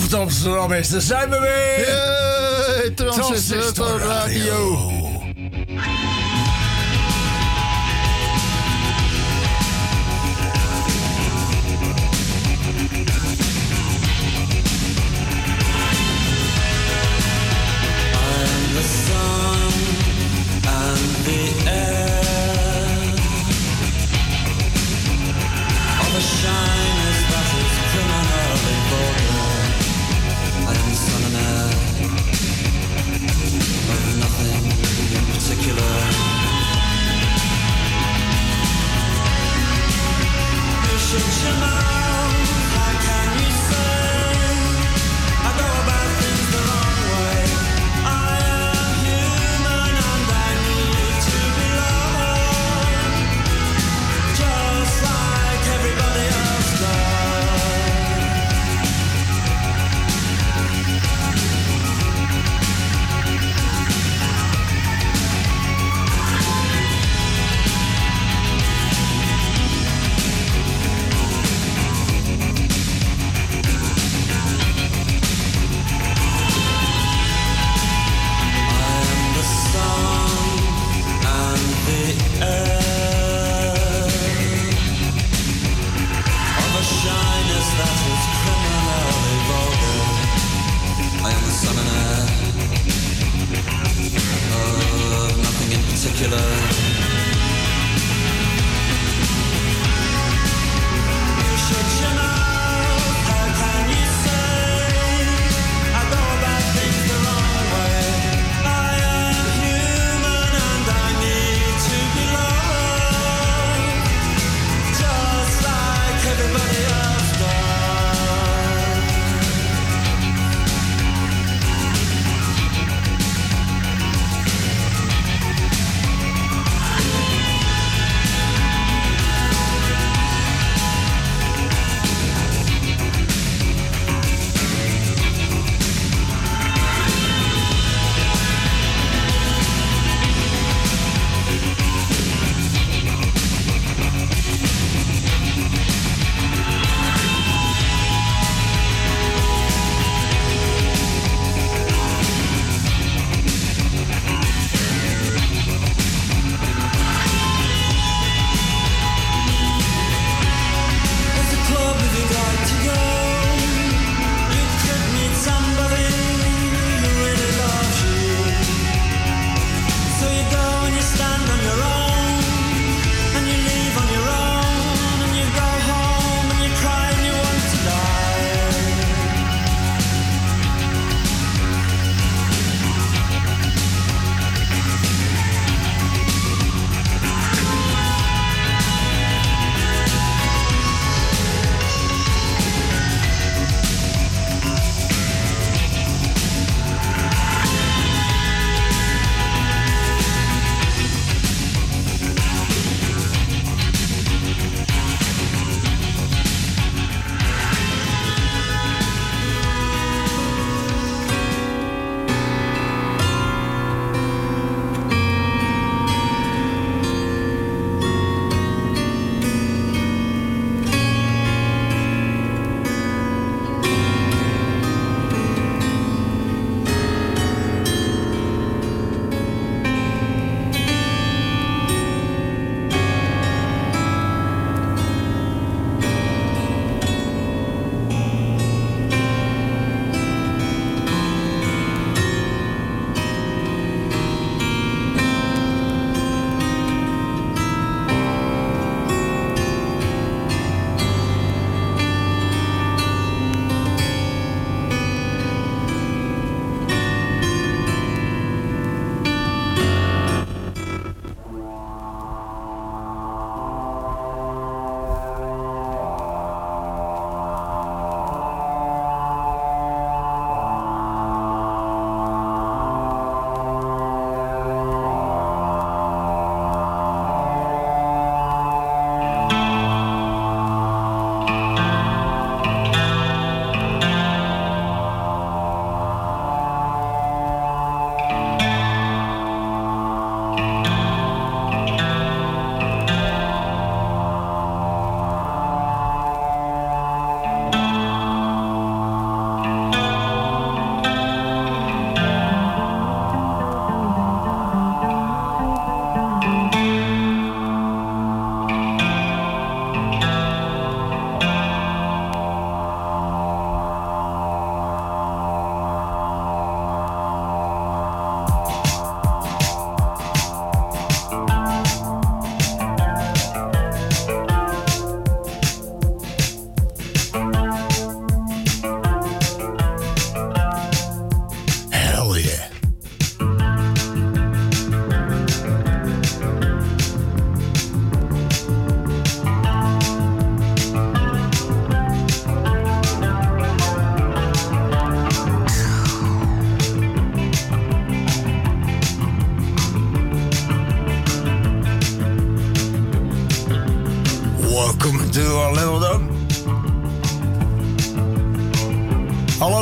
of het Amsterdam is. Daar zijn we weer. Hey, Transistor Radio.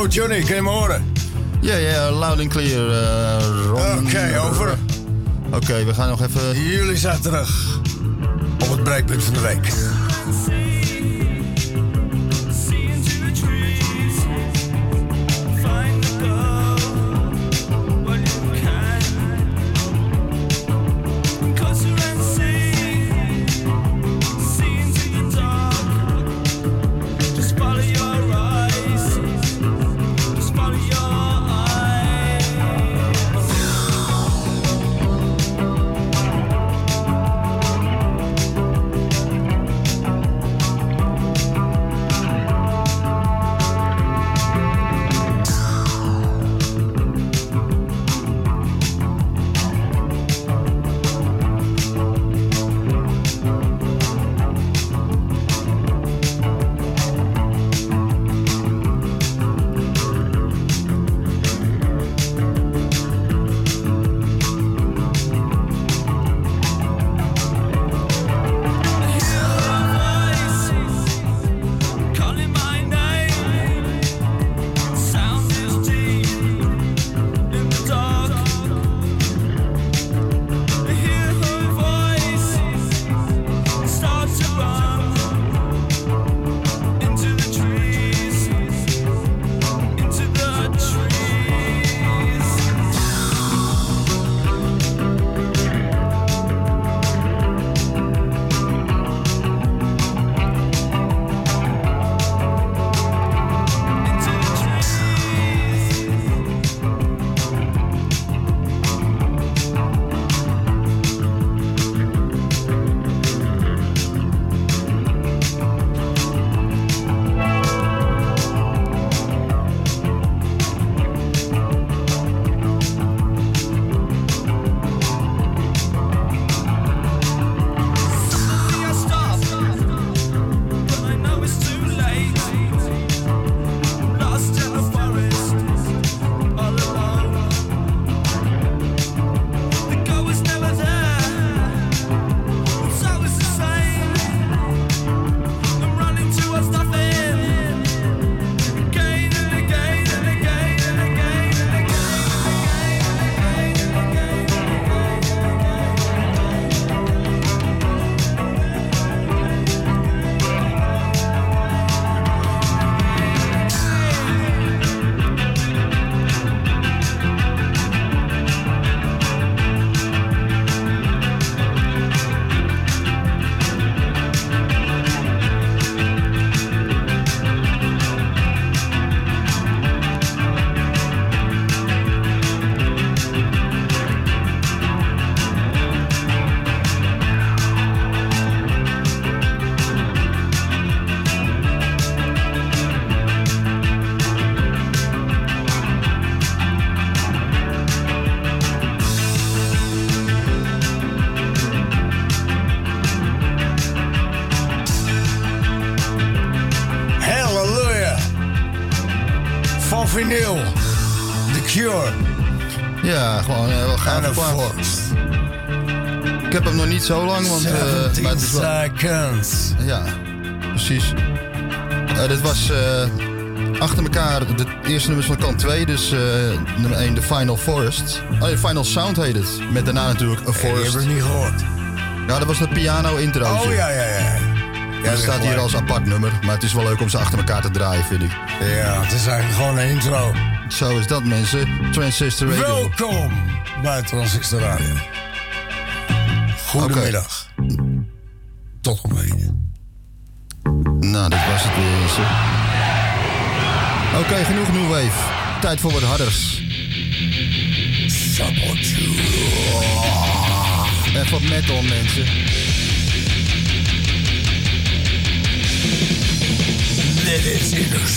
Johnny, kun je me horen? Ja, ja, loud and clear. eh, Ron. Oké, over. Oké, we gaan nog even... Jullie zijn terug op het breekpunt van de week. 13 seconds. Ja, precies. Eh, dit was eh, achter elkaar de eerste nummers van kant 2. Dus eh, nummer 1, de Final Forest. Oh, Final Sound heet het. Met daarna natuurlijk A Forest. Ik heb het niet gehoord. Ja, dat was de piano intro. Oh ja, ja, ja. Ja, dus dat staat hier als apart nummer, maar het is wel leuk om ze achter elkaar te draaien, vind ik. Ja, het is eigenlijk gewoon een intro. Zo is dat, mensen. Transistor Radio. Welkom bij Transistor Radio. Goedemiddag. Genoeg New Wave. Tijd voor wat harders. Even wat metal, mensen. Dit is in de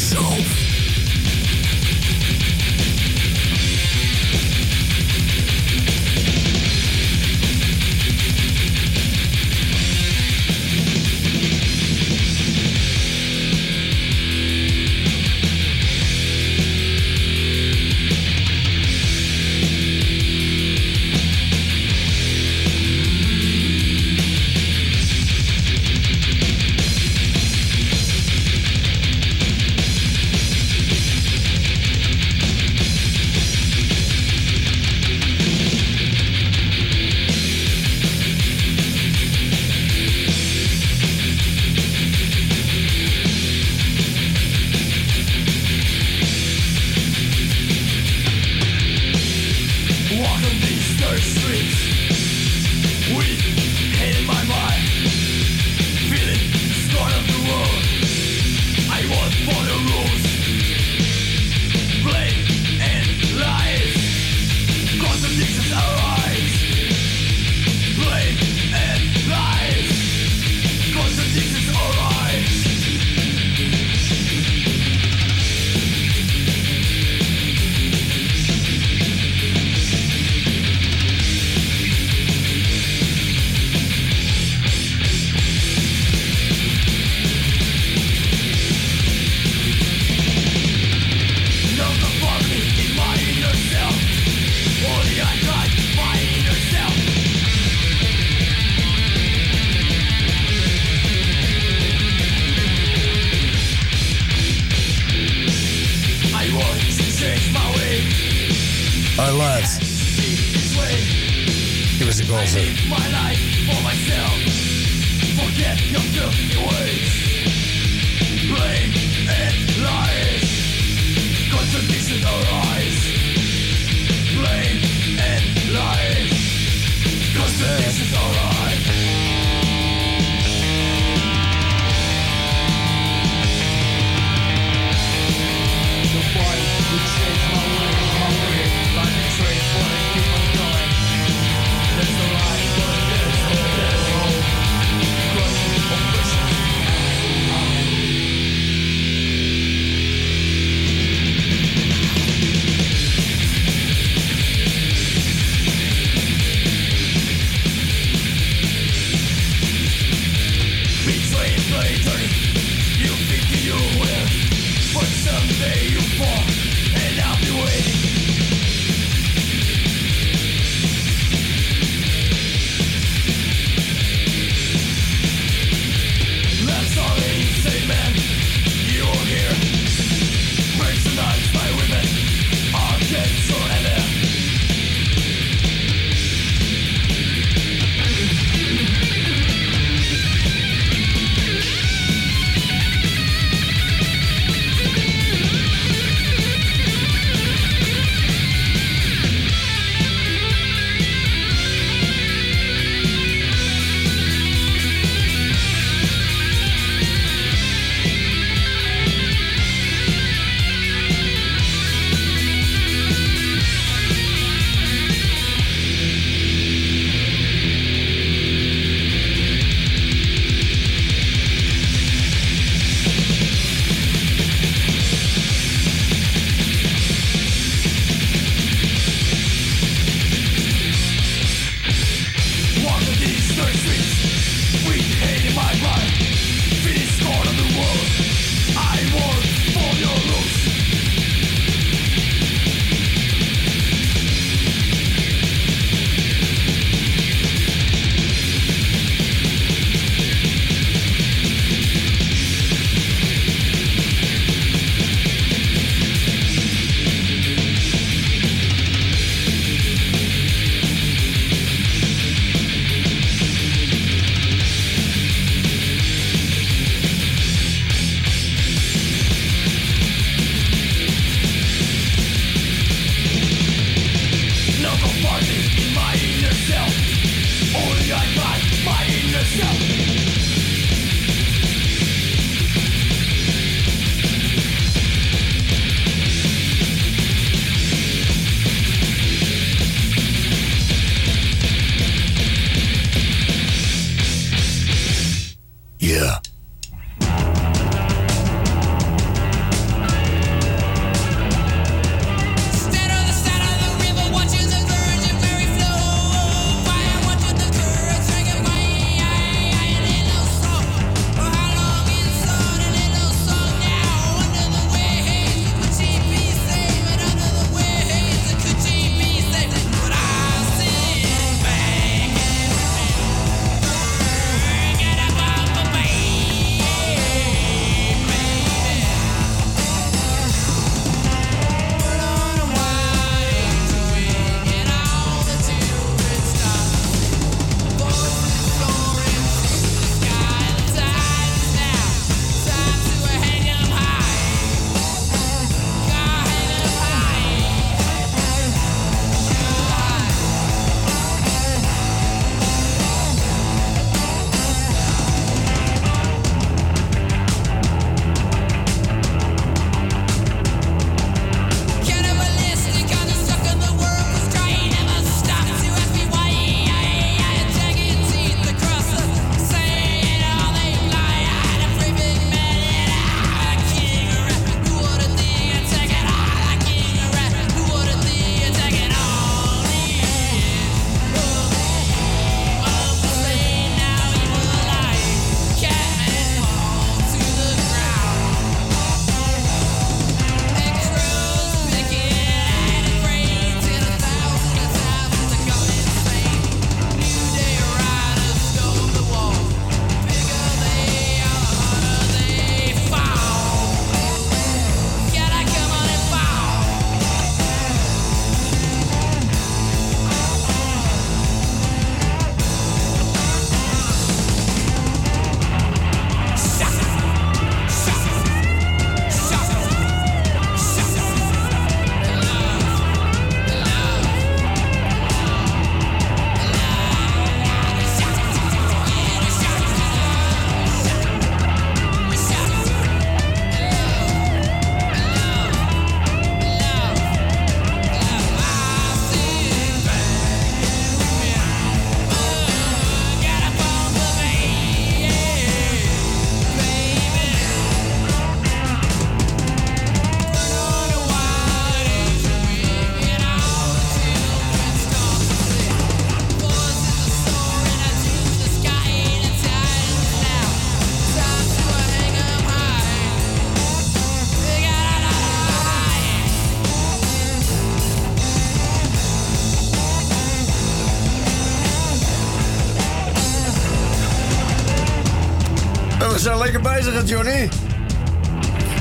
bezig, Johnny.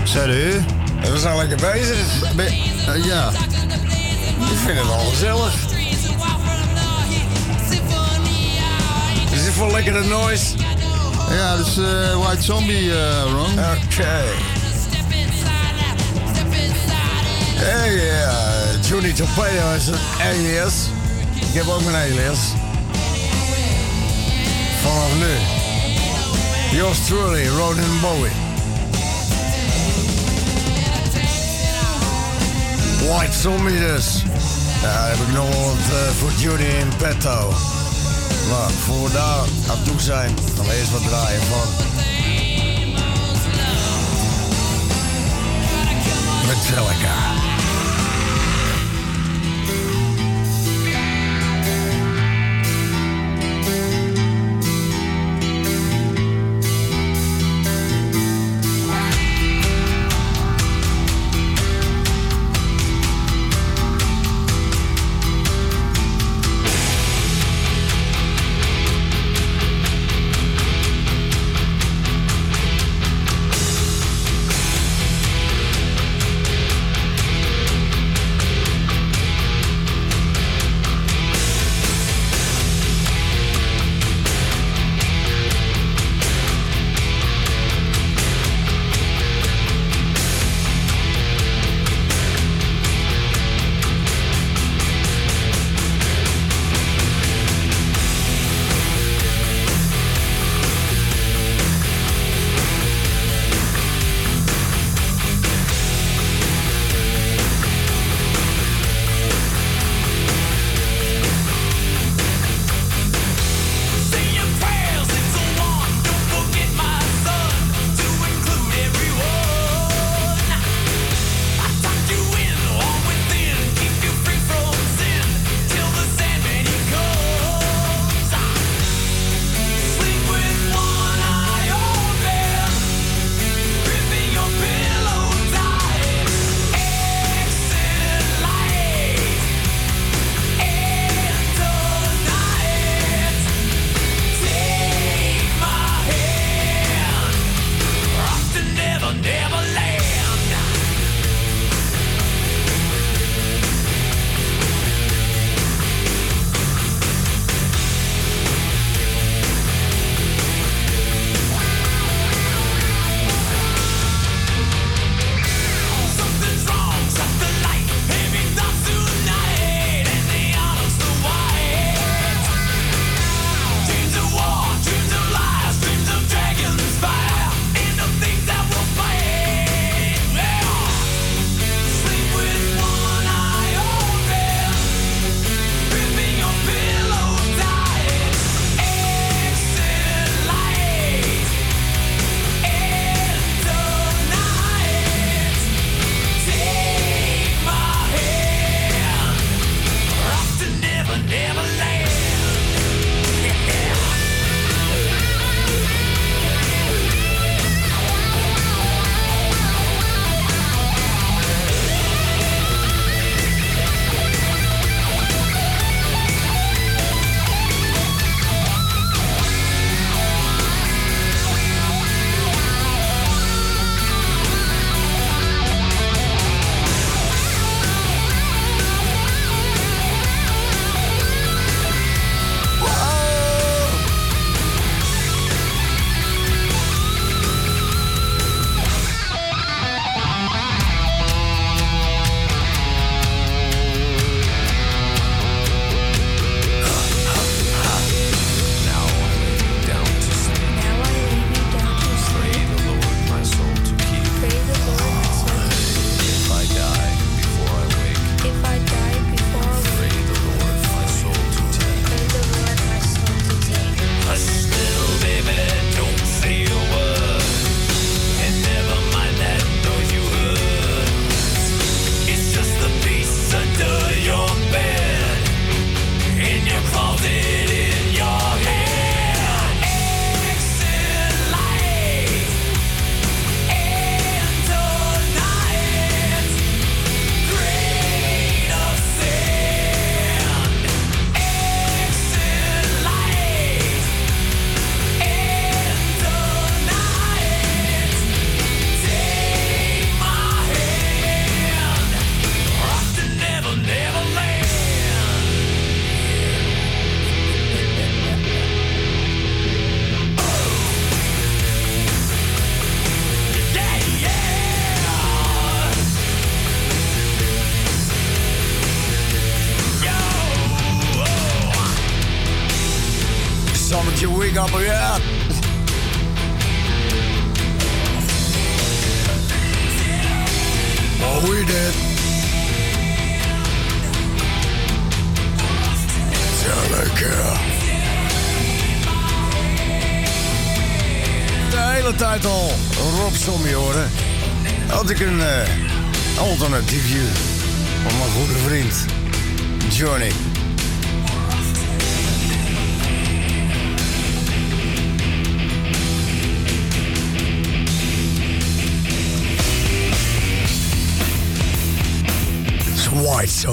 Salut. We zijn lekker bezig. Eh, ja. Ik vind het wel gezellig. Is dit voor lekkere noise? Ja, dus eh, White Zombie, eh, Ron. Oké. Hey, uh, Johnny Torpedo is een alias. Ik heb ook een alias. Vanaf nu. Yours truly, Ronan Bowie. White Zombie dus. Ja, heb ik nog wat eh, voor Johnny in petto. Maar voor we daar aan toe zijn, dan eerst wat draaien van. Metallica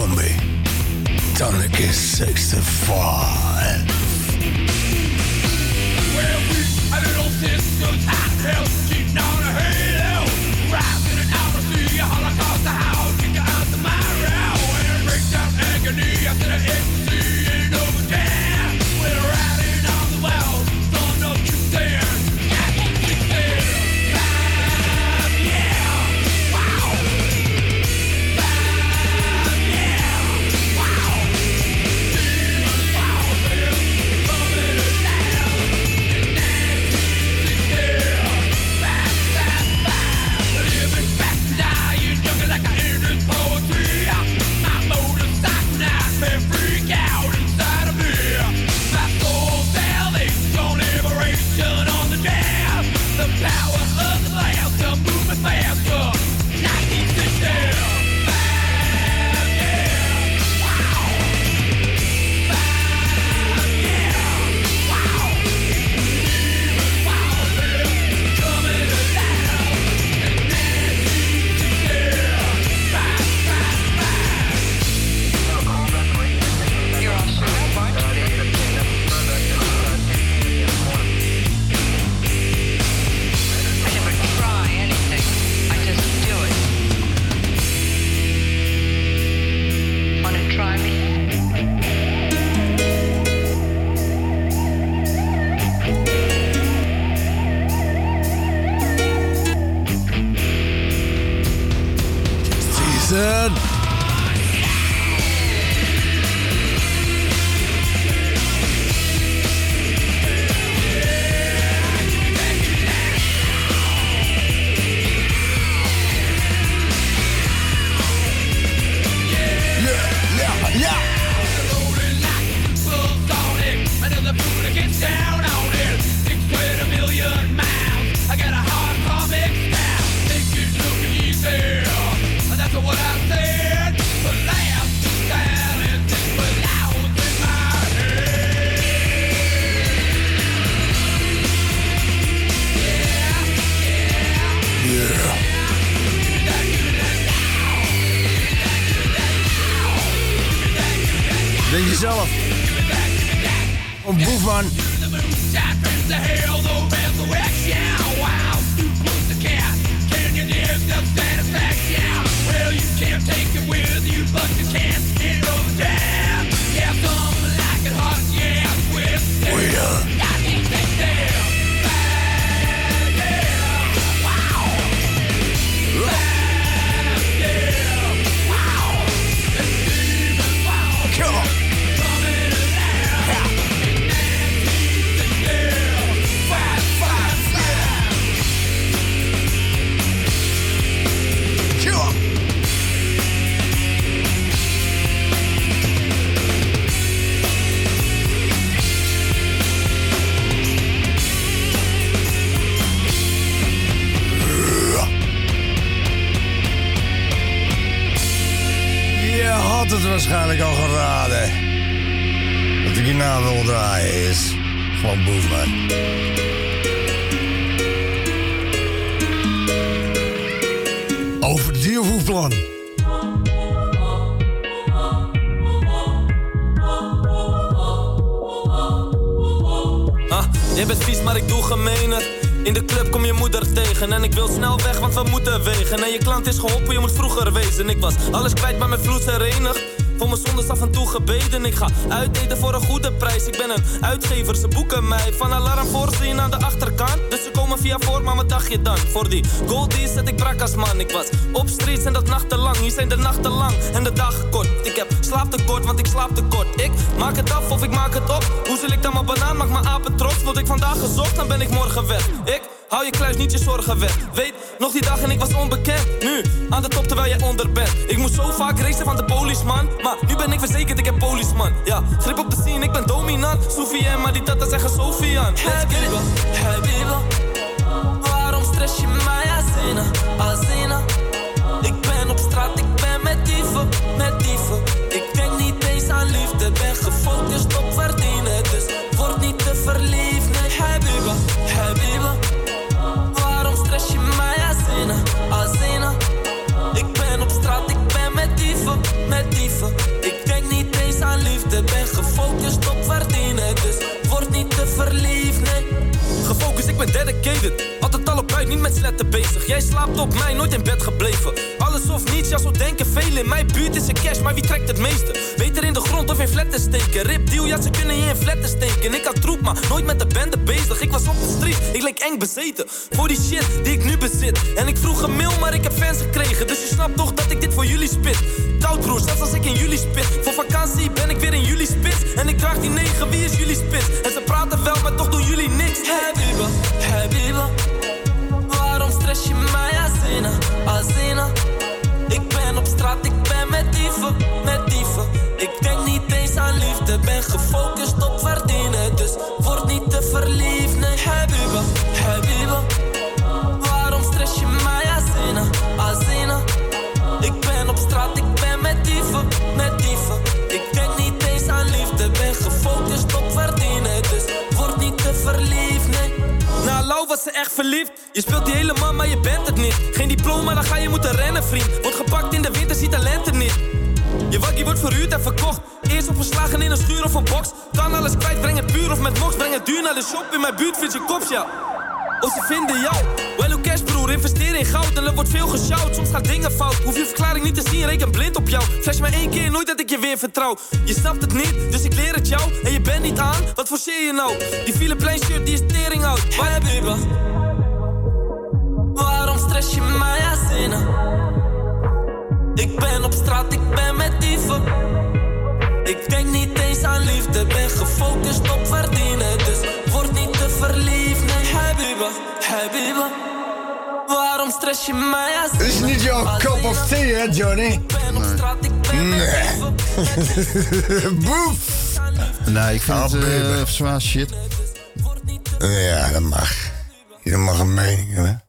zombie. Tonic get 65. Where we, a little sister's help. waarschijnlijk al geraden. Wat ik hierna wil draaien is gewoon Boefman. Over de diervoerplan. Ah, jij bent vies, maar ik doe gemeener. In de club kom je moeder tegen en ik wil snel weg, want we moeten wegen. En je klant is geholpen, je moet vroeger wezen. Ik was alles kwijt, maar mijn vloed is. Voor mijn zondes af en toe gebeden. Ik ga uiteten voor een goede prijs. Ik ben een uitgever, ze boeken mij. Van alarm voorzien aan de achterkant. Dus ze komen via voor, maar wat dacht je dan? Voor die goldies zet ik brak als man. Ik was op streets en dat nachtenlang. Hier zijn de nachten lang en de dagen kort. Ik heb slaaptekort, want ik slaap tekort. Ik maak het af of ik maak het op. Hoe zal ik dan mijn banaan? Maak mijn apen trots. Word ik vandaag gezocht, dan ben ik morgen weg. Ik hou je kluis niet je zorgen weg. Weet, nog die dag en ik was onbekend. Nu, aan de top terwijl jij onder bent. Ik moest zo vaak racen van de policeman. Maar nu ben ik verzekerd, ik heb policeman. Ja, grip op de scene, ik ben dominant. Maar die tata zeggen Sofian. Habiba, Habiba. Waarom stress je mij, Azina, Azina? Ik ben op straat, ik ben met dieven, met dieven. Ik denk niet eens aan liefde, ben gefocust op verdienen. Dus word niet te verliefd, nee, Habiba, Habiba. Stress je mij, Azina? Ik ben op straat, ik ben met dieven, met dieven. Ik denk niet eens aan liefde, ben gefocust op verdienen. Dus word niet te verliefd, nee. Gefocust, ik ben dedicated. Altijd al op buiten, niet met sletten bezig. Jij slaapt op mij, nooit in bed gebleven. Alles of niets, ja, zo denken velen. In mijn buurt is een cash, maar wie trekt het meeste? Beter in de grond of in flatten steken. Rip deal, ja, ze kunnen je in flatten steken. Ik had troep, maar nooit met de bende bezig. Ik was op de street, ik leek eng bezeten. Voor die shit die ik nu bezit. En ik vroeg een mail, maar ik heb fans gekregen. Dus je snapt toch dat ik dit voor jullie spit. Koud broer, zelfs als ik in jullie spit. Voor vakantie ben ik weer in jullie spits. En ik draag die negen, wie is jullie spits? En ze praten wel, maar toch doen jullie niks. Habiba. Stress je mij, Azina, Azina? Ik ben op straat, ik ben met dieven, met dieven. Ik denk niet eens aan liefde, ben gefocust op verdienen. Dus word niet te verliefd, nee, Habiba, Habiba. Waarom stress je mij, Azina, Azina? Ik ben op straat, ik ben met dieven, met Lau was ze echt verliefd. Je speelt die hele man, maar je bent het niet. Geen diploma, dan ga je moeten rennen, vriend. Wordt gepakt in de winter, ziet de lente niet. Je wakkie wordt verhuurd en verkocht. Eerst opgeslagen in een schuur of een box. Kan alles kwijt, breng het puur of met mox. Breng het duur naar de shop in mijn buurt, vind je kops, ja. Of ze vinden jou. Hoe cash broer, investeer in goud en er wordt veel gesjouwd. Soms gaan dingen fout, hoef je verklaring niet te zien, reken blind op jou. Flash maar één keer, nooit dat ik je weer vertrouw. Je snapt het niet, dus ik leer het jou. En je bent niet aan, wat forceer je nou? Die file shirt, die is tering oud. Maar heb je Waarom stress je mij, Azina? Ik ben op straat, ik ben met dieven. Ik denk niet eens aan liefde, ben gefocust op verdienen. Waarom stress je mij? Dit is niet jouw cup of tea, hè, Johnny? Ik ben op straat, ik ben met dieven. Boef! Nee, ik vind Oh, het eh, baby. zwaar shit. Ja, dat mag. Je mag een mening hebben.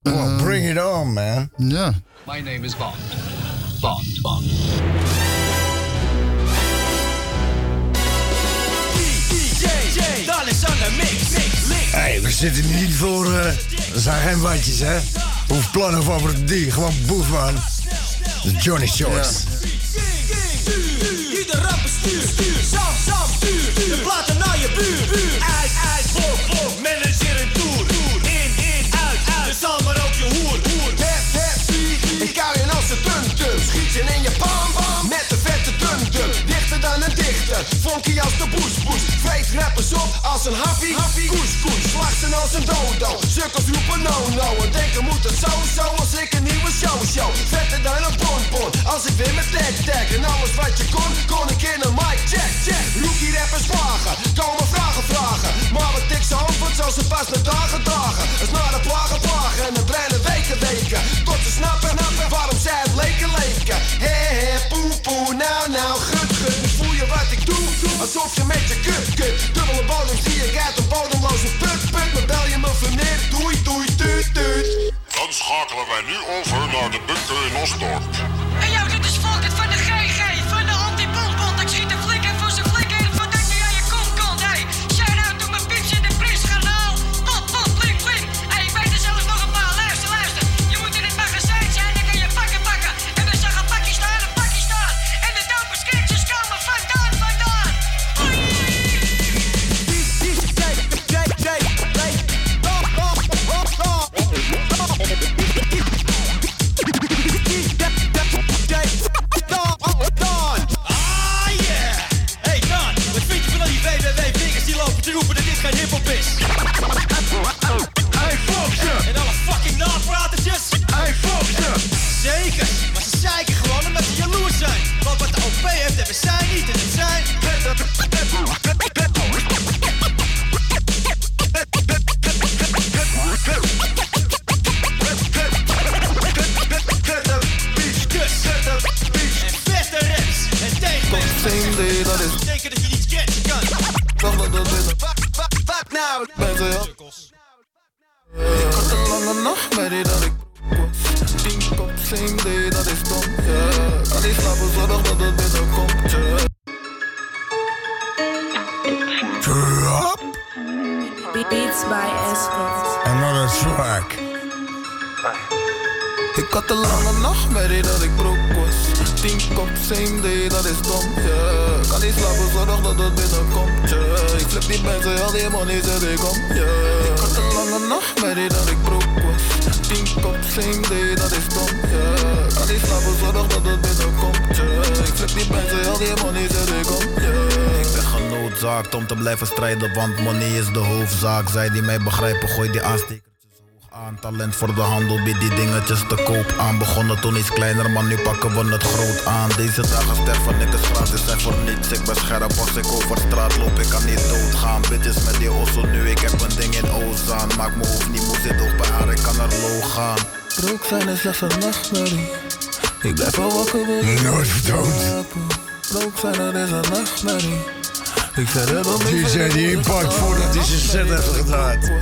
Well, bring it on, man. Ja. My name is Bond. Bond, Bond. Hey, we zitten niet voor... eh er zijn geen watjes, hè? Hoef plannen het die. Gewoon boef, man. De Johnny Shorts. Funky als de boes, boes. Vreet rappers op als een happy, happy. Koes, koes, slag ze als een dodo. Sukkels roepen no-no en denken moet het zo, zo als ik een nieuwe show, show. Vetter dan een bonbon, als ik weer met tag, tag. En alles wat je kon, kon ik in een mic check, check. Rookie rappers vragen, komen vragen, vragen. Maar wat ik ze antwoord, zal ze pas met dagen, dagen. Als naar de plagen, plagen en een breinen weken, weken. Tot ze snappen, snappen waarom zij het leken, leken. Hé, hé, poe, poe, nou, nou, gut. Alsof je met je kut, kut. Dubbele bodem zie ik uit een bodemloze put, put. Maar bel je me verneer, doei, doei, tuut, tuut. Dan schakelen wij nu over naar de bunker in Osdorp. Tien kop, same day, dat is dom, yeah. Kan niet slapen, zorg dat het binnenkomt, yeah. Ik flip die mensen, al die money zet ik om, yeah. Ik had een lange nachtmerrie dat ik broke was. Tien kop, same day, dat is dom, yeah. Kan niet slapen, zorg dat het binnenkomt, yeah. Ik flip die mensen, al die money zet ik om, yeah. Ik ben genoodzaakt om te blijven strijden, want money is de hoofdzaak. Zij die mij begrijpen, gooi die aanstekertjes hoog aan. Talent voor de handel, biedt die dingetjes te koop aan. Begonnen toen iets kleiner, maar nu pakken we het groot aan. Deze dagen sterven niks gratis zijn voor niets. Ik ben scherp als ik over straat loop, ik kan niet doodgaan. Bitches met die osso nu, ik heb een ding in Ozaan. Maak mijn hoofd niet moe, zit ook bij haar, ik kan er low gaan. Broek zijn is slechts een nachtmerrie. Ik blijf wel wakker, wil ik Nooit slapen. Broek zijn er is een nachtmerrie. Ik zei dat Die zei die impact voordat hij zijn set heeft gedraaid.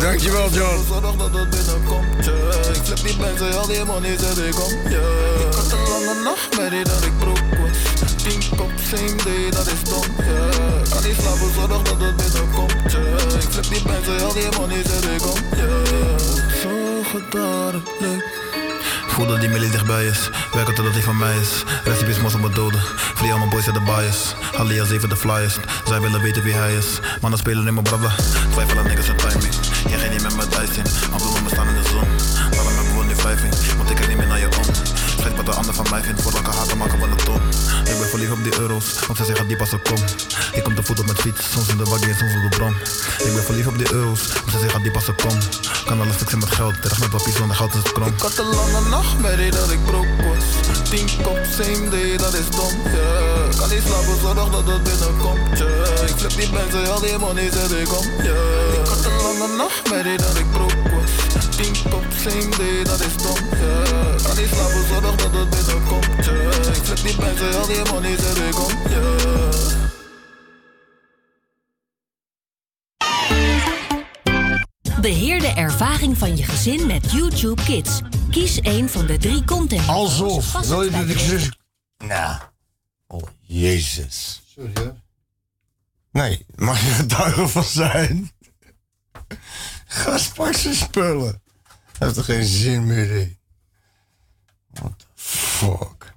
Dankjewel, John. Zorg dat het binnenkomt. Ik flip die mensen, al die money zet ik om. Ik had een lange nachtmerrie dat ik broke was. Tien kop, same day, dat is dom, yeah. Kan niet slapen, zorg dat het binnenkomt. Ik flip die mensen, al die money zet ik om, yeah. Zorgen dat het lukt. Voel dat die millie dichtbij is. Werken totdat hij van mij is. Recipes mos op mijn doden. Free al mijn boys uit de bias. Alias even de flyers. Zij willen weten wie hij is. Mannen spelen in mijn brother. Twijfel aan niggas en timing. Jij ging niet met mijn dice in. Afdoen me staan in de zon. Daarom hebben we nu vijf in. Want ik kijk niet meer naar wat de ander van mij vindt. Voor elke haten maken we een ton. Ik ben verliefd op die euro's. Want zij zeggen diep als ik kom. Ik kom te voet op mijn fiets. Soms in de waggie en soms op de brom. Ik ben verliefd op die euro's. Want zij zeggen diep als ik kom. Kan alles fixen met geld. Terug met papier zonder geld is het krom. Ik had een lange nachtmerrie dat ik broke was. Tien kop, same day, dat is dom, yeah. Kan niet slapen, zorg dat het binnenkomt, yeah. Ik flip die mensen, al die money zet ik om, yeah. Ik had een lange nachtmerrie dat ik broke was. Tien kop, same day, dat is dom, yeah. Kan niet slapen, zorg dat het binnenkomt, yeah. Ik flip die mensen, al die money zet ik om, yeah. Beheer de ervaring van je gezin met YouTube Kids. Kies een van de drie content. Alsof. Wil je dat ik zus... Nou. Oh, jezus. Sorry hoor. Nee, mag je getuige van zijn? Ga pak zijn spullen. Heeft er geen zin meer in. What the fuck?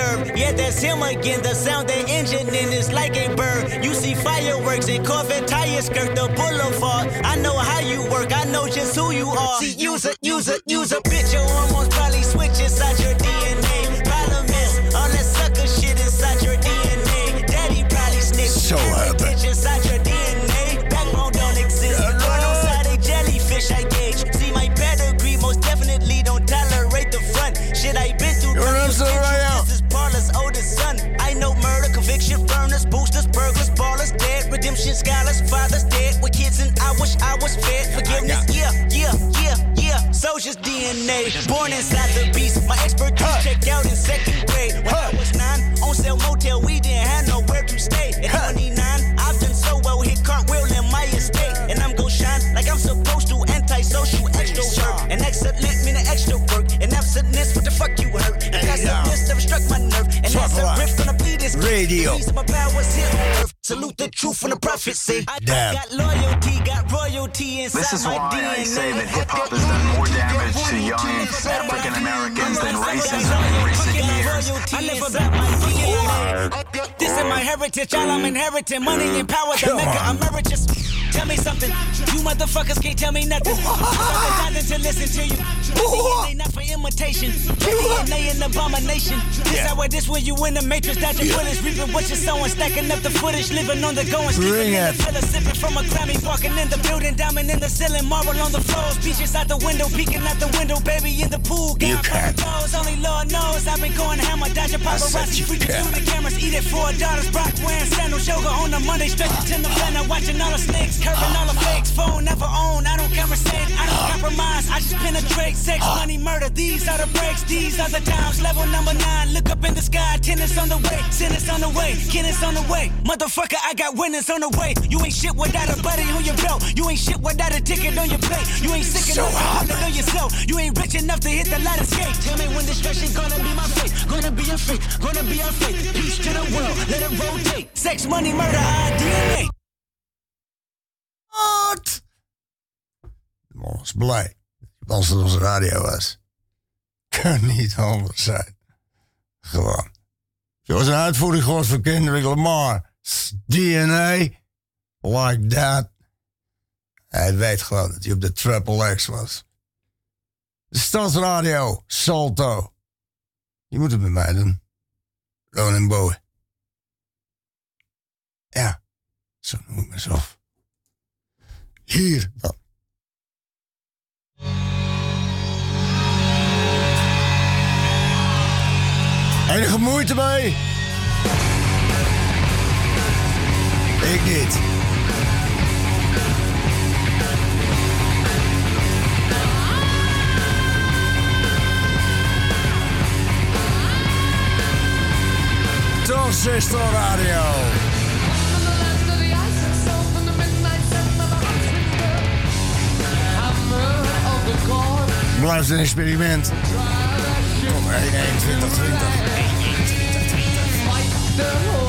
Wimbledon I serve. Yeah, that's him again. The sound the engine in is like a bird. You see fireworks and Corvette tires skirt the boulevard. I know how you work, I know just who you are. See, use a, use a, use a bitch, your hormones probably switch inside your DNA. Problem is, all that sucker shit inside your DNA. Daddy probably snitch. So happy. Scholars, fathers dead with kids, and I wish I was fed. Forgiveness, yeah, yeah, yeah, yeah. Soldier's DNA, born inside the beast. My expertise checked out in second grade. When I was nine, on sale motel, we didn't have nowhere to stay. At 29, I've done so well, hit cartwheel in my estate, and I'm gon' shine like I'm supposed to. Antisocial, extrovert, and excellent meaning extra work, and absentness. What the fuck you hurt? And that's a list never struck my nerve, and that's a riff this. Radio. Piece of my powers here on earth. Salute the truth from the prophecy. I, I Damn. got loyalty, got royalty inside This is my why DNA. I say that hip hop has done more damage to young African Americans than racism in recent years. I live about my DNA. This is my heritage, all I'm mm. inheriting. Money and power that make it emeritus. Tell me something. You motherfuckers can't tell me nothing. I'm nothing to listen to you. DNA not for imitation. DNA an abomination. This how this when you in the matrix. Dodging bullets, reaping what you're sowing. Stacking up the footage, living on the going. Bring Sleeping in it. the pillar, sipping from a Grammy. Walking in the building, diamond in the ceiling. Marble on the floors. Beaches out the window, peeking out the window. Baby in the pool. You can't. only Lord knows. I've been going hammer, dodging paparazzi, freaking through the cameras, eat it for four daughters, Brock wearing sandals, yoga on the Monday, stretching to the planner, watching all the snakes, curving all the fakes, phone never own, I don't conversate, I don't compromise, I just penetrate, sex, money, murder, these are the breaks, these are the times, level number nine, look up in the sky, tennis on the way, tennis on the way, tennis on the way, motherfucker, I got winners on the way, you ain't shit without a buddy on your belt, you ain't shit without a ticket on your plate, you ain't sick So enough to hot, on yourself, you ain't rich enough to hit the ladder skate, tell me when destruction gonna be my fate, gonna be a fate, gonna be a fate, peace to the world, let it rotate, sex, money, murder, our DNA. Wat? De man was blij. Als het onze radio was. Kan niet anders zijn. Gewoon. Was een uitvoering gehoord van Kendrick Lamar. DNA. Like that. Hij weet gewoon dat hij op de Triple X was. De Stadsradio. Salto. Je moet het met mij doen. Ronan Bowie. Ja. Zo noem ik mezelf. Hier dan. Enige moeite mee? Ik niet. Transistor Radio. Blijft een experiment. Kom, 1, 1, 20, 20. 1, 1, 20, 20.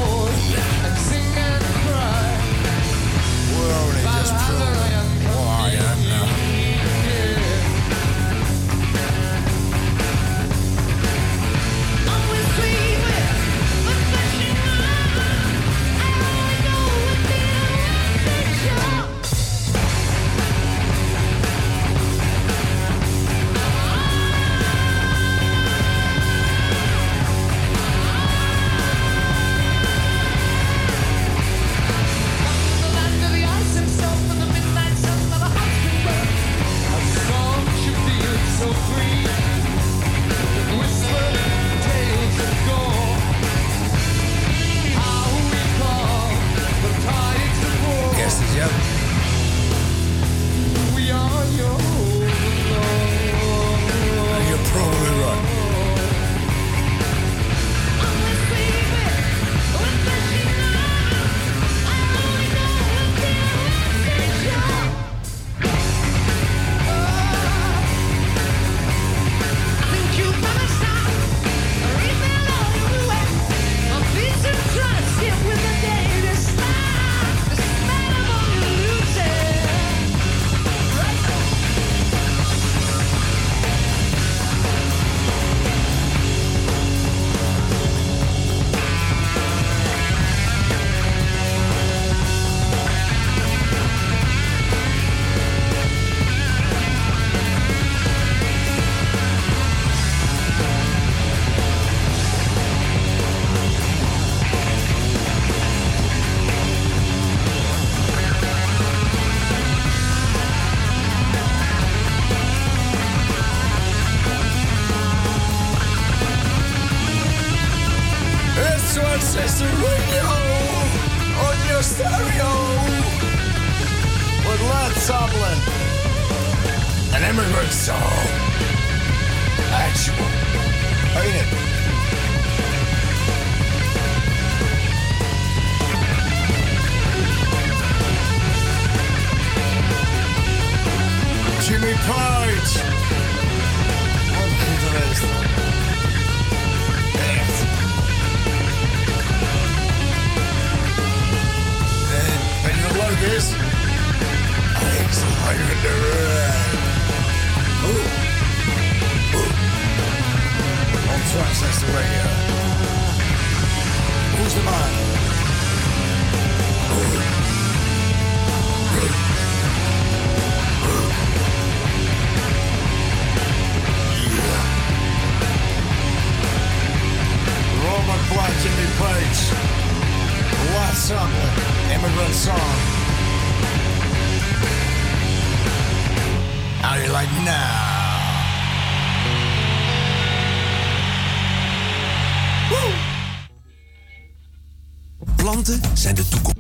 Zijn de toekomst.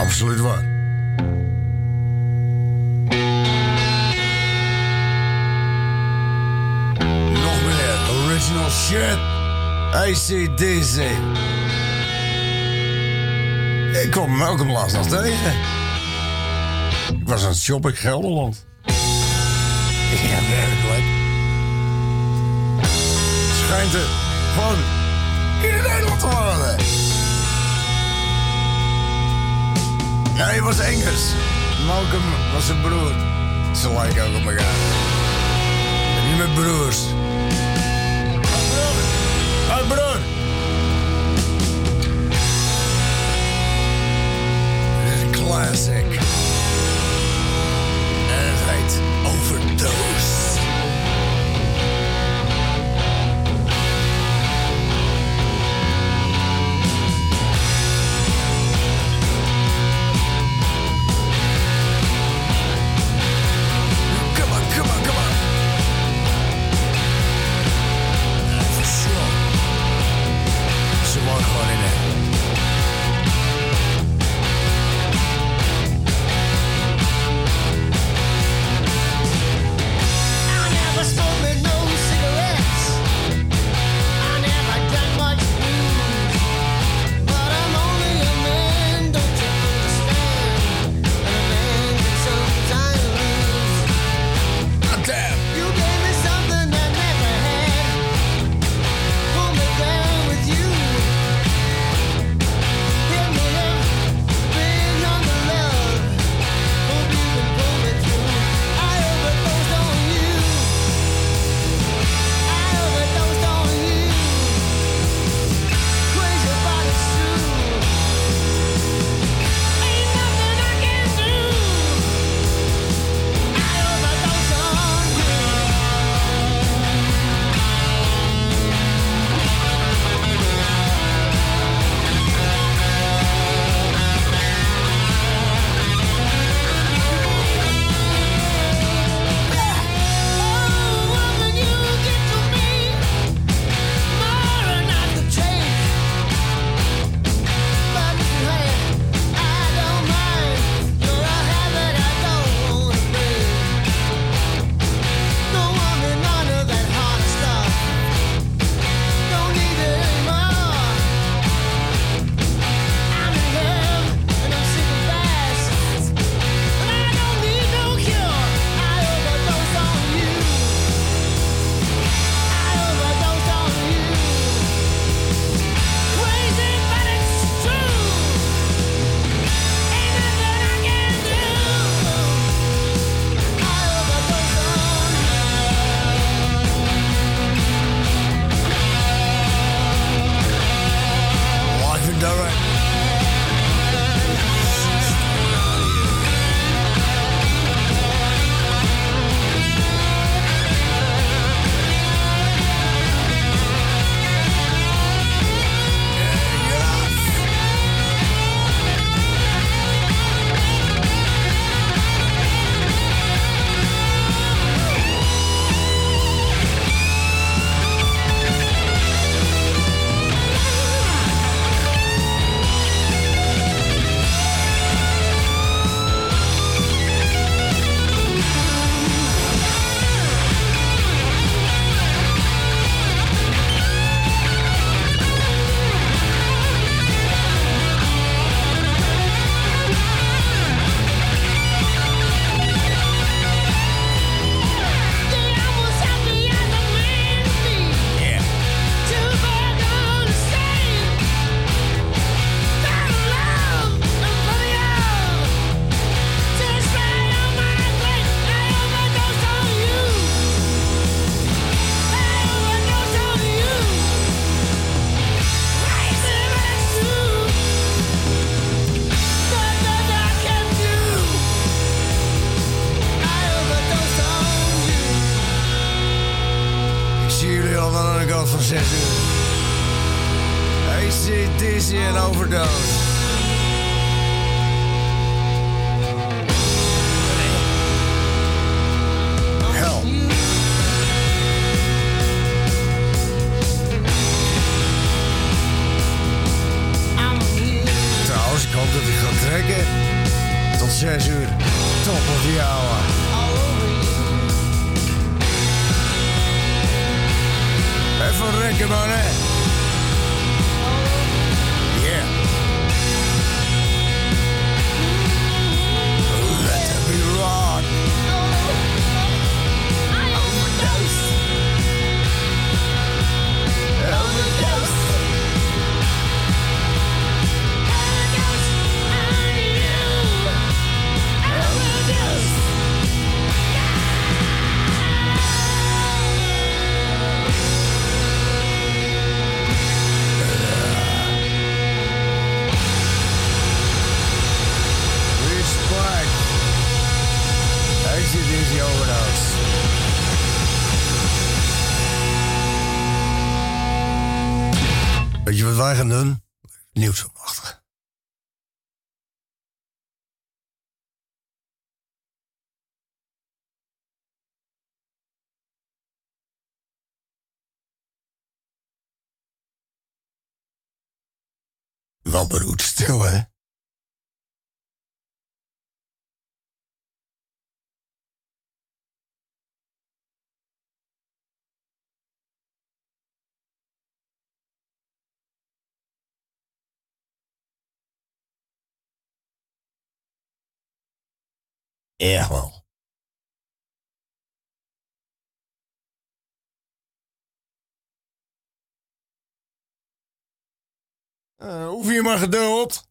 Absoluut waar. Nog meer original shit. ACDC. Ik kwam Malcolm laatst nog tegen. Ik was aan het shoppen in Gelderland. Ja, werkelijk. Schijnt er gewoon in Nederland te worden. Ja, hij was Engels. Malcolm was zijn broer. Ze lijken ook op elkaar. En niet met broers. Hé, broer. Classic. Wel beroerd stil, hè? Wel. Uh, hoef je maar geduld.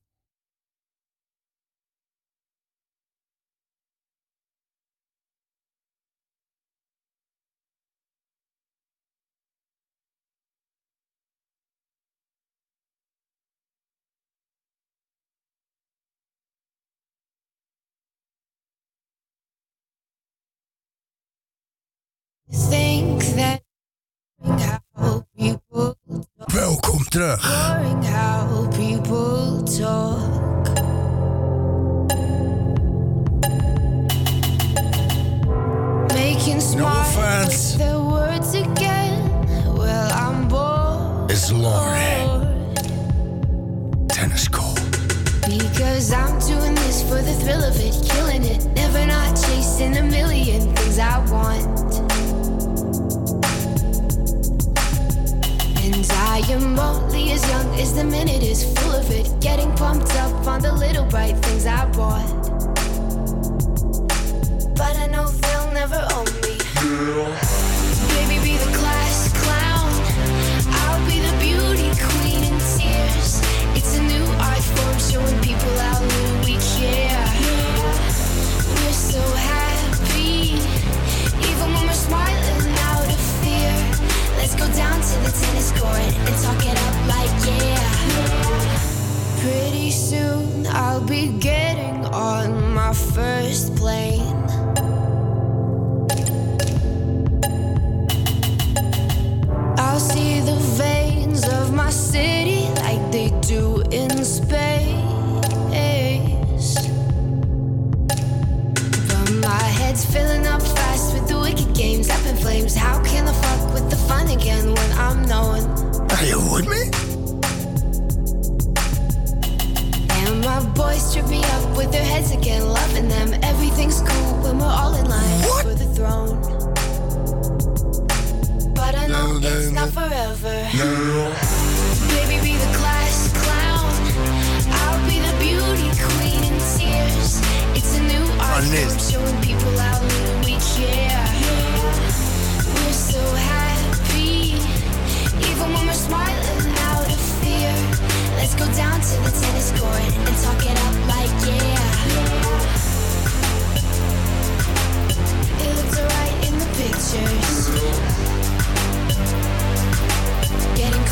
Terug. boring how people talk. Making smart offense. with their words again. Well, I'm bored. It's Laurie. Tennis court. Because I'm doing this for the thrill of it, killing it. Never not chasing a million things I want. I am only as young as the minute is full of it. Getting pumped up on the little bright things I bought. But I know they'll never own me. Baby, first plane. Forever. Baby, be the class clown. I'll be the beauty queen in tears. It's a new art form showing people how little we care. We're so happy, even when we're smiling out of fear. Let's go down to the tennis court and talk it up like yeah. It looks alright in the pictures.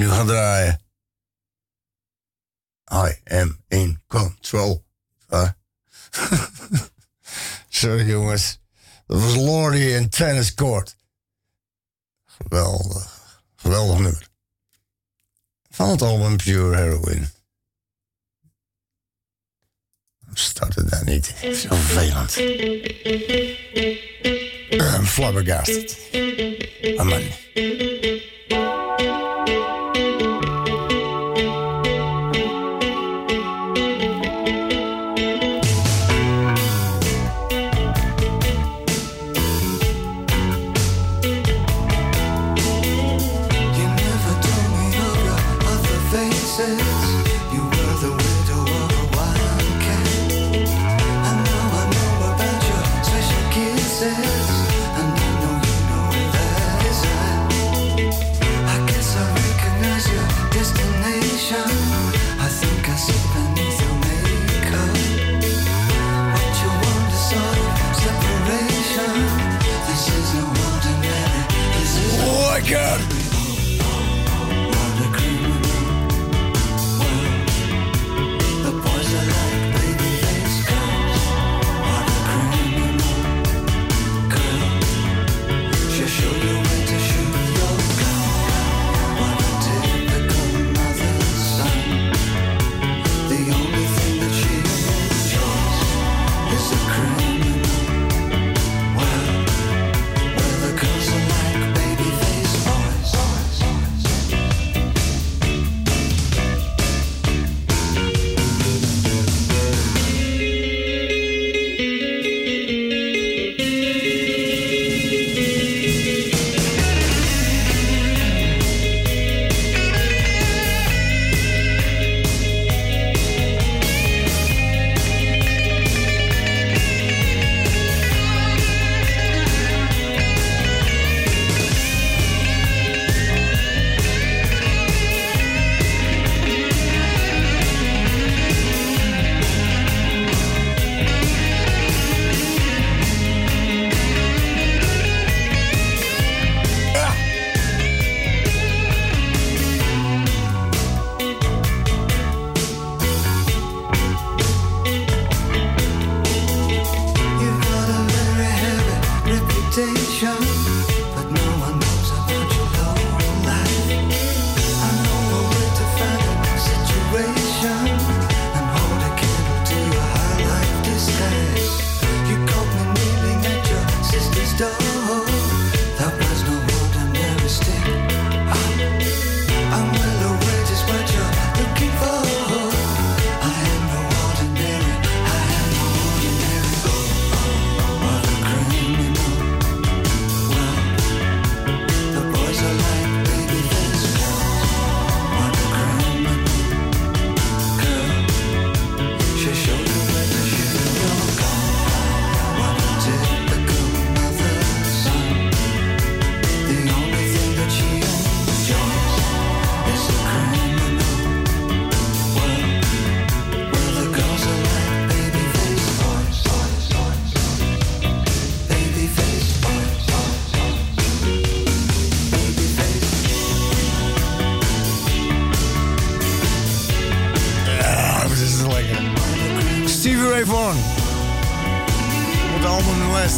nu gaan draaien. I am in control. Huh? Sorry jongens. Dat was Lordy in Tennis Court. Geweldig. Geweldig nummer. Van het album Pure Heroin. Start het daar niet. Zo vervelend. Um, flabbergasted. Amen.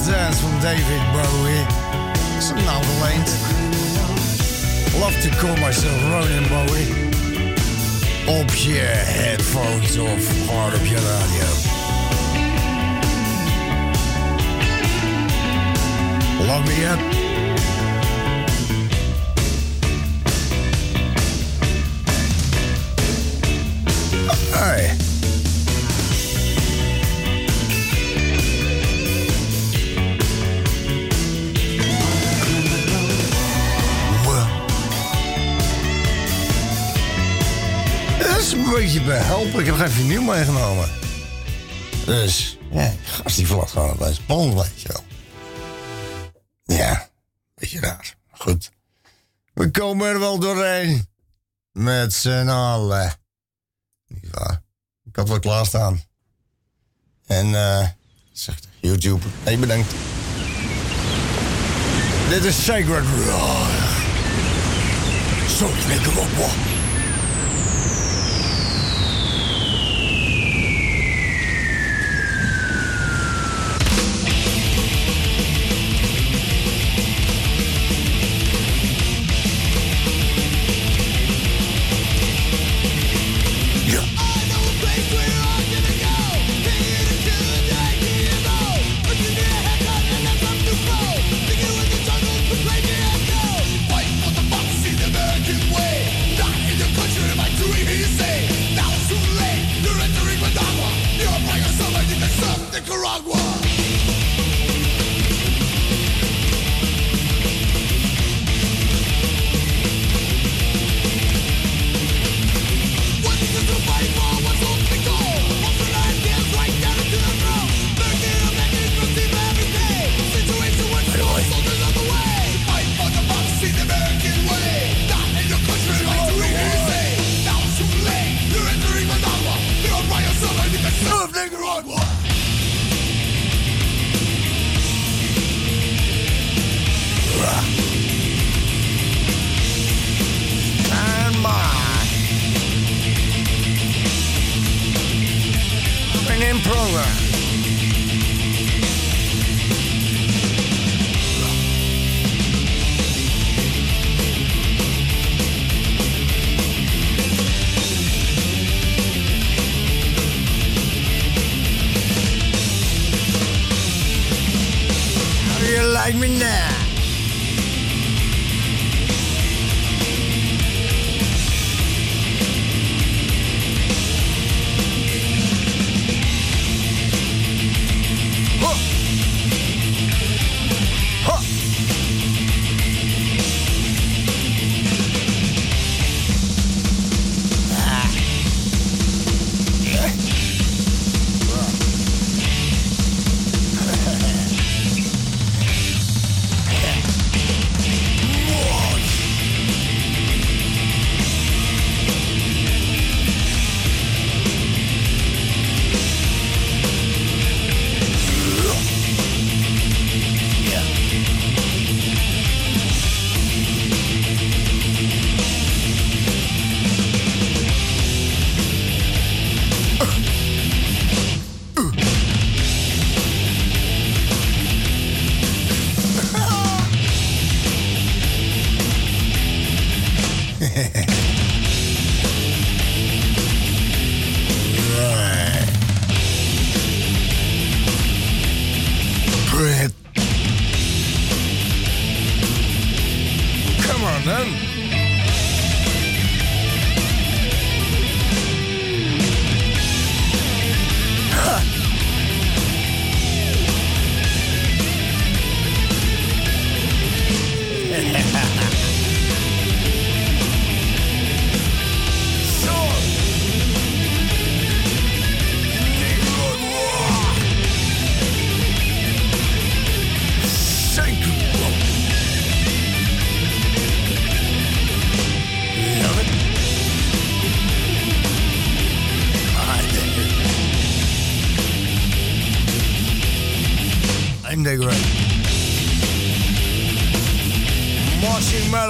Dance van David Bowie. Is hem nou geleend? Love to call myself Ronan Bowie. Op je headphones of hard op je radio. Love me up. Ik heb geen vinyl meegenomen. Dus, ja, gast die vlot gewoon deze band, weet je wel. Ja, beetje raar. Goed. We komen er wel doorheen. Met z'n allen. Niet waar. Ik had wel klaarstaan. En, eh, zegt YouTube. Hey, bedankt. Dit is Sacred Roar. Zo flikker op,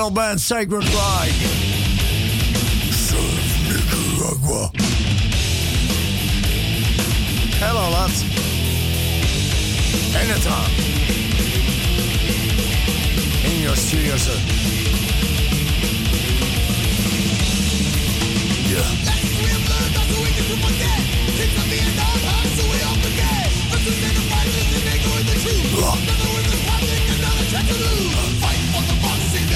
metal band Sacred Flag. Serve Nicaragua. Hello, lads. Anytime. In your studio, sir. Yeah.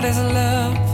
what is love?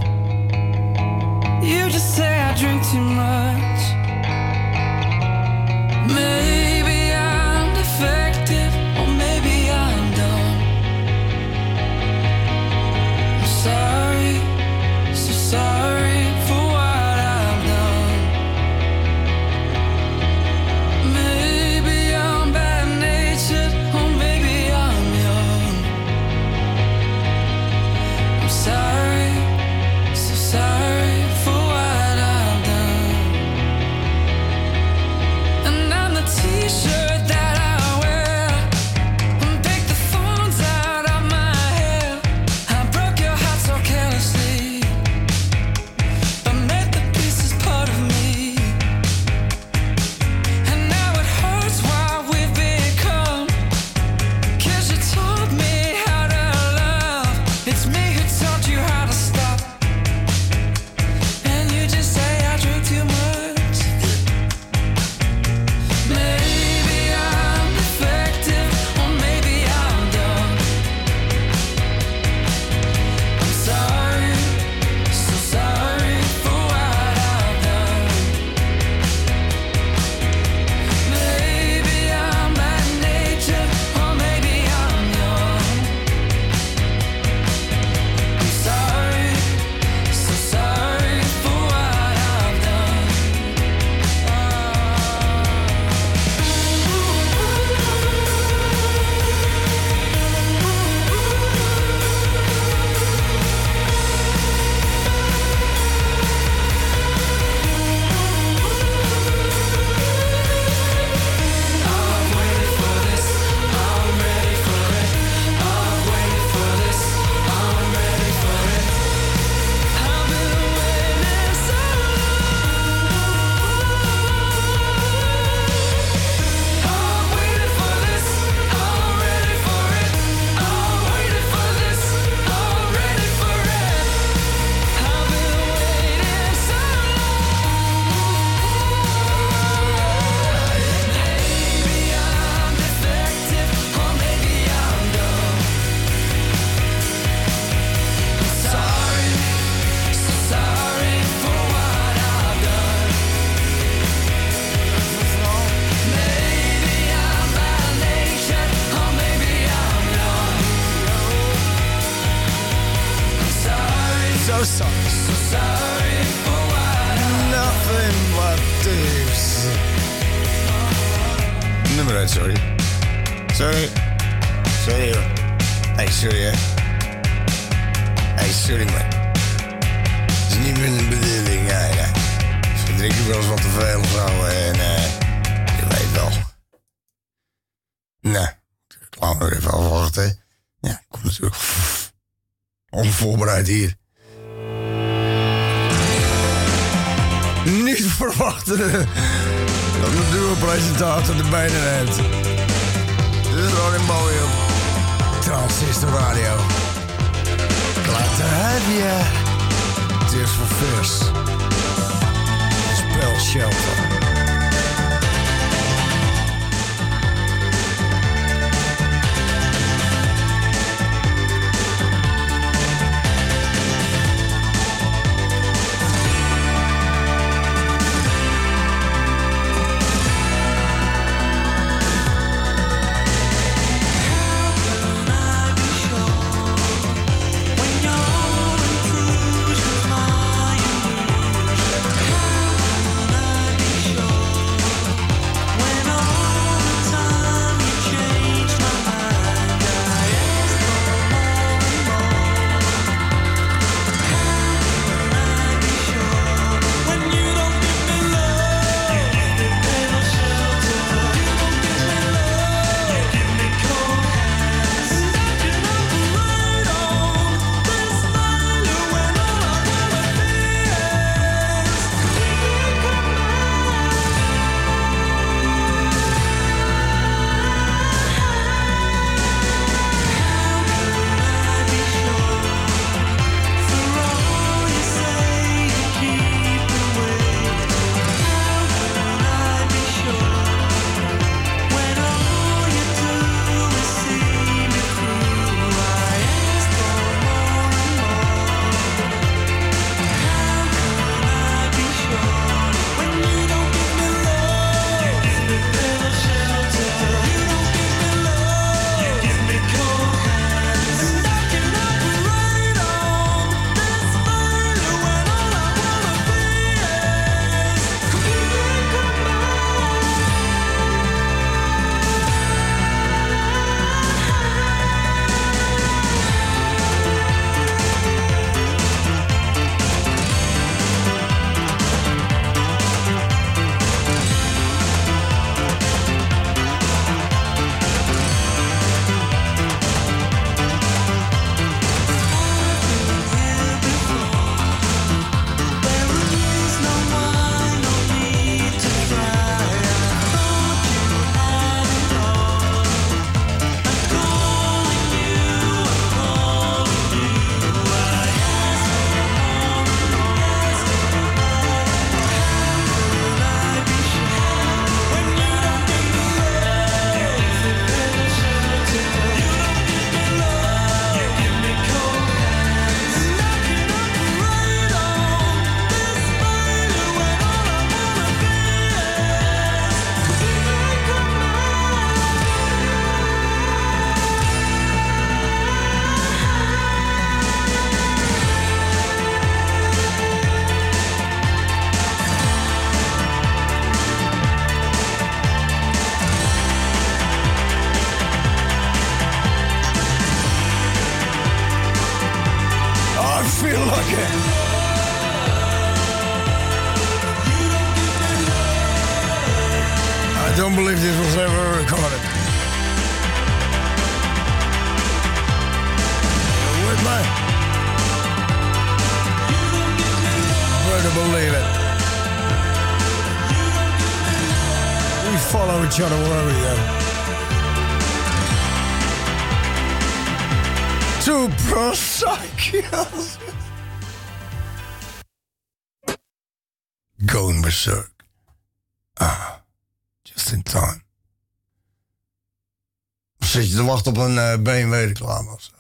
op een eh, BMW-reclame of zo.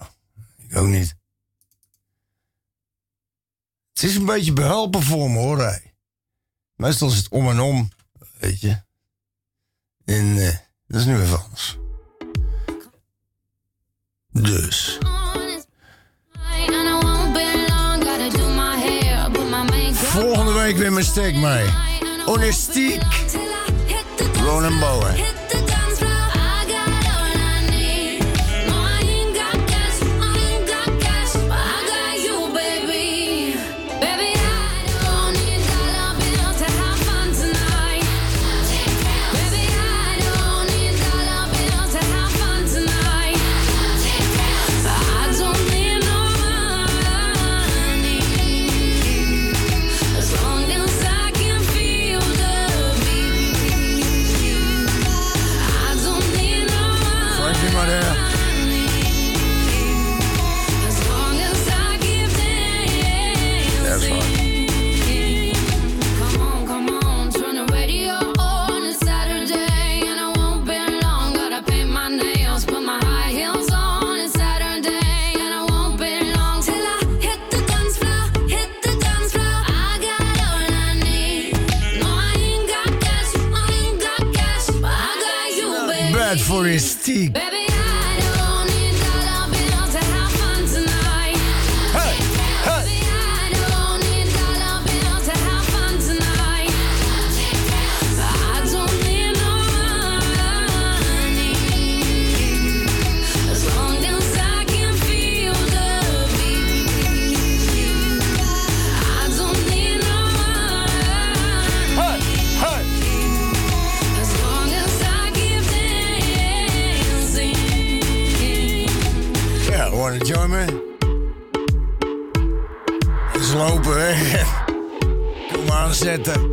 Ik ook niet. Het is een beetje behelpen voor me hoor. Hij. Meestal is het om en om, weet je. En eh, dat is nu even anders. Dus. Volgende week weer mijn steek mee. Honestiek. Ronan Bowen. Forest. Red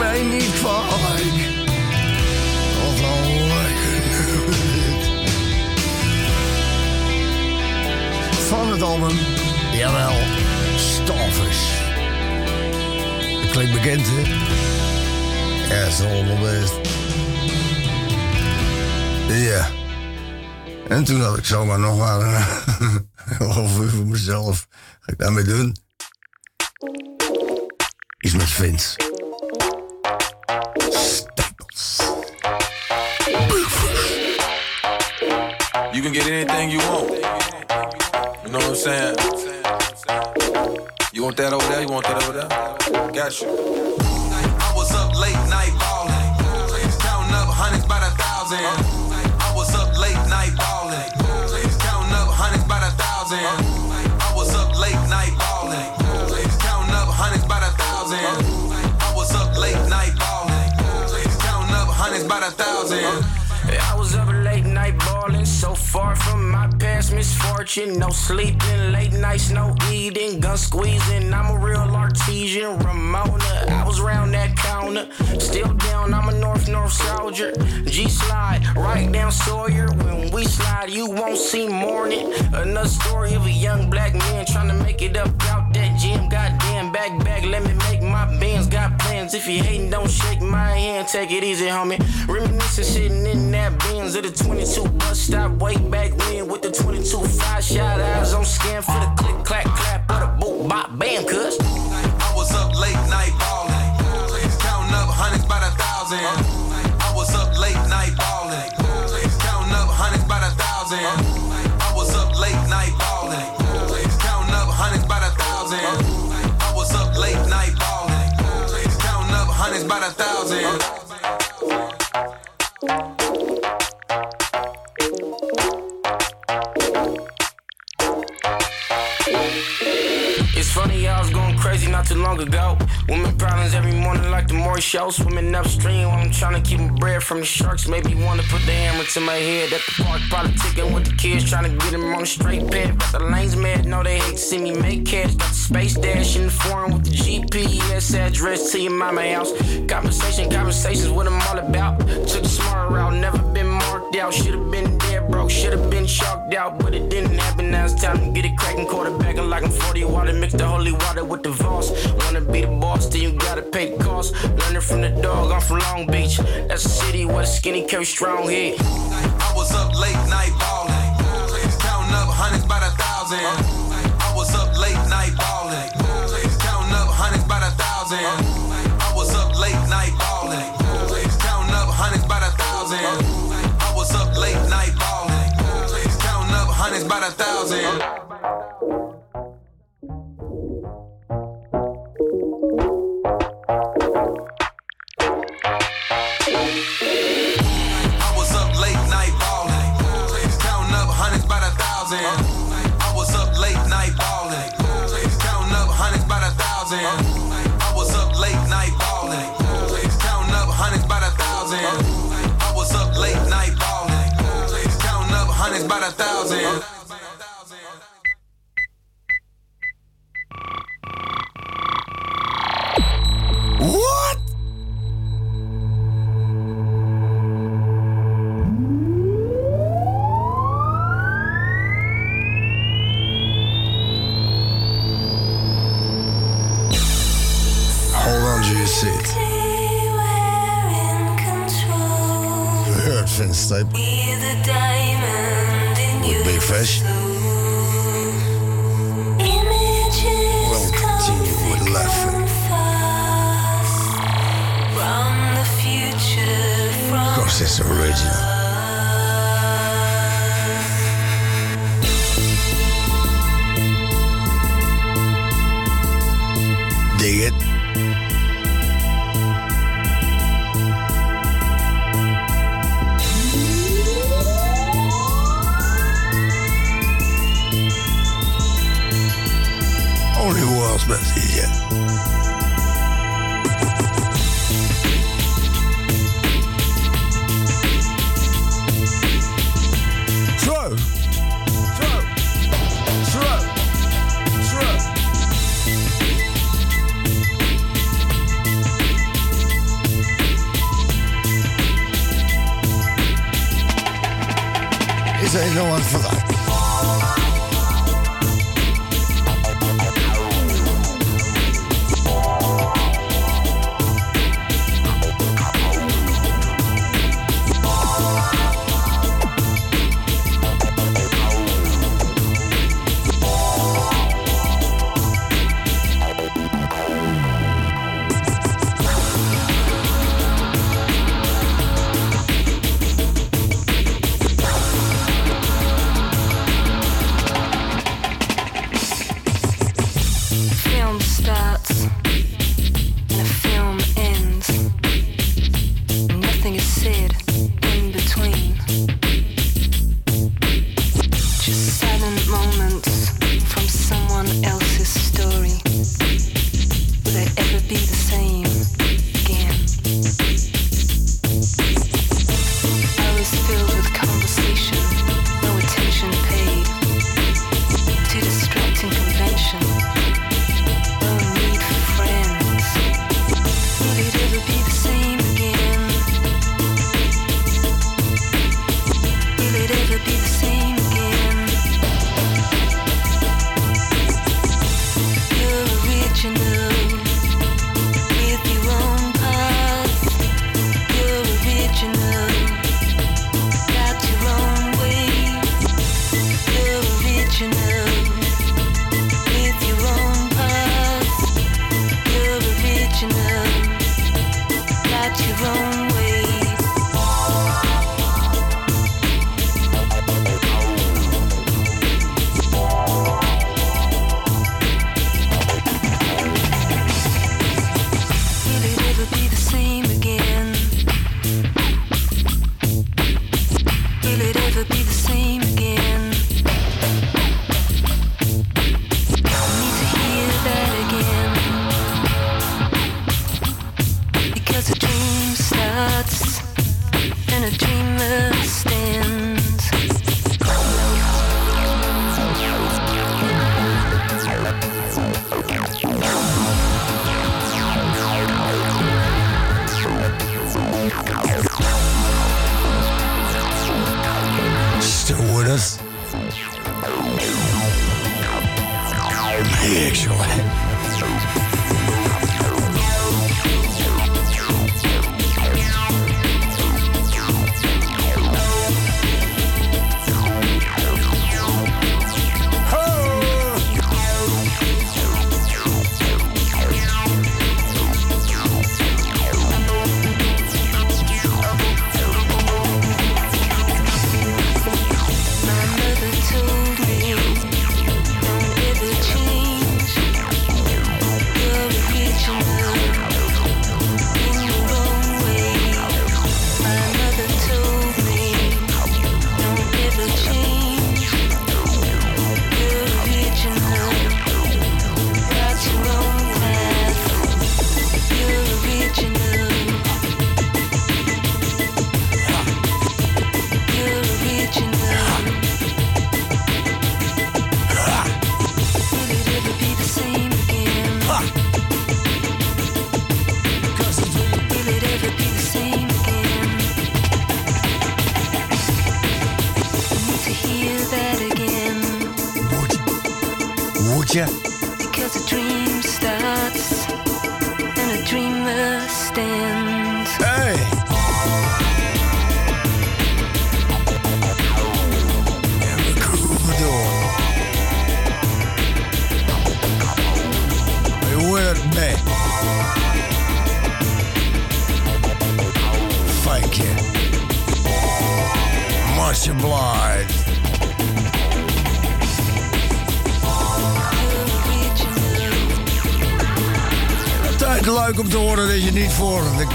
mij niet kwalijk. Of een lekker. Van het album, jawel, Starfish. Dat klinkt bekend, hè? Ja, dat is allemaal best. Ja. En toen had ik zomaar nog maar een half voor mezelf. Ga ik daarmee doen? Iets met Vince. Can get anything you want. You know what I'm saying? You want that over there? You want that over there? Got you. Far from my past misfortune. No sleeping, late nights, no eating, gun squeezing. I'm a real artesian, Ramona. I was round that counter, still down. I'm a North North soldier. G slide right down Sawyer. When we slide, you won't see morning. Another story of a young black man trying to make it up out that gym. Goddamn, back back, let me make my bands. Got plans. If you hating, don't shake my hand. Take it easy, homie. Reminiscing, sitting in that Benz at the 22 bus stop. Way back when with the 22 five shot eyes scan for the click clack clap or the boot bop bam. Cuz to long ago. Women problems every morning like the more show. Swimming upstream while I'm trying to keep my bread from the sharks. Maybe wanna put the hammer to my head at the park. Probably ticking with the kids, trying to get them on the straight path. But the lanes mad, know they hate to see me make cash. Got the space dash in the foreign with the GPS address to your mama house. Conversation, conversations, what I'm all about. Took the smart route, never been marked out. Should've been dead broke, should've been shocked out, but it didn't happen. Now it's time to get it cracking, quarterbacking like I'm 40 water. Mix the holy water with the Voss. Wanna be the boss, then you gotta pay the cost. Learning from the dog, I'm from Long Beach. That's a city where the skinny carry strong head. I was up late night ballin', counting up hundreds by the thousand. Thousand. I was up late night balling. counting up hundreds by the thousand. I was up late night ballin', counting up hundreds by the thousand.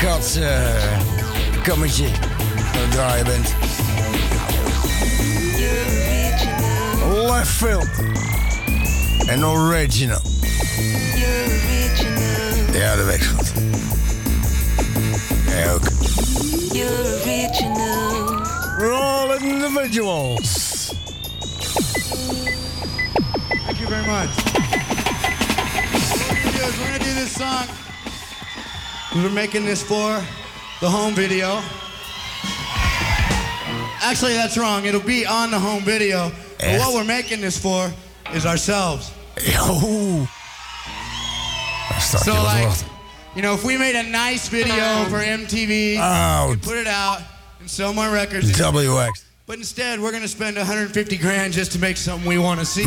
kat uh, eh, kammetje aan draaien bent. Left field. En original. Ja, dat wegschot. Jij ook. You're original. We're all individuals. Thank you very much. We're gonna do this song. We were making this for the home video. Actually, that's wrong. It'll be on the home video. But what we're making this for is ourselves. Yo. So like, you know, if we made a nice video for MTV, oh. put it out and sell more records. WX. But instead, we're gonna spend 150 grand just to make something we want to see.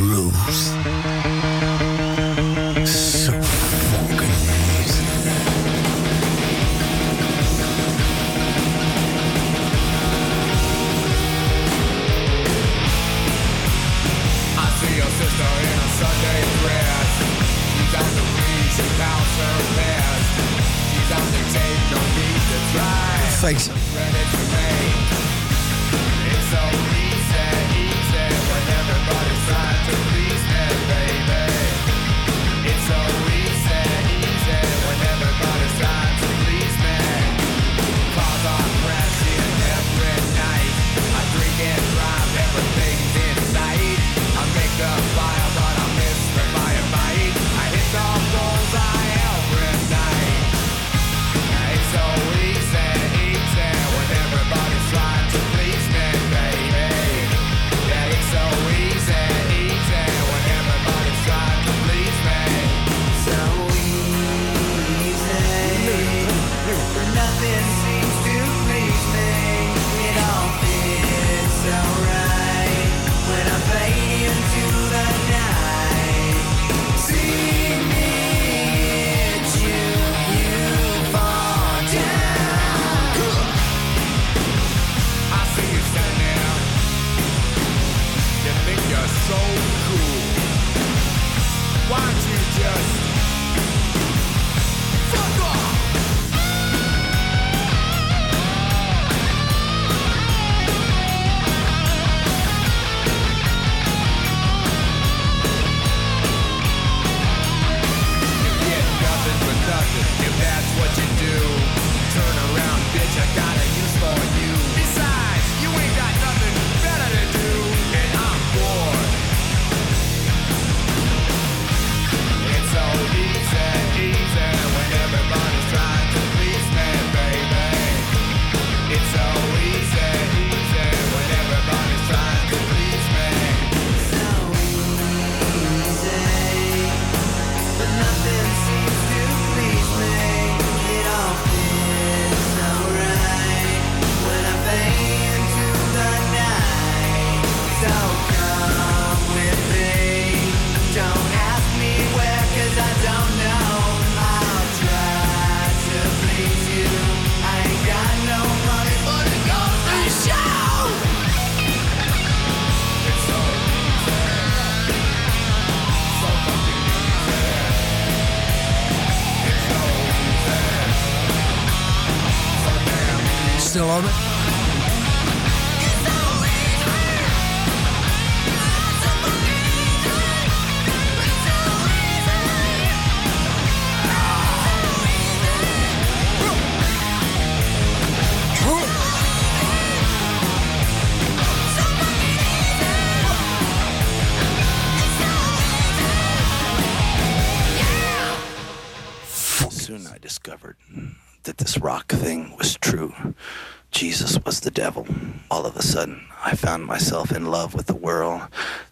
devil. All of a sudden, I found myself in love with the world,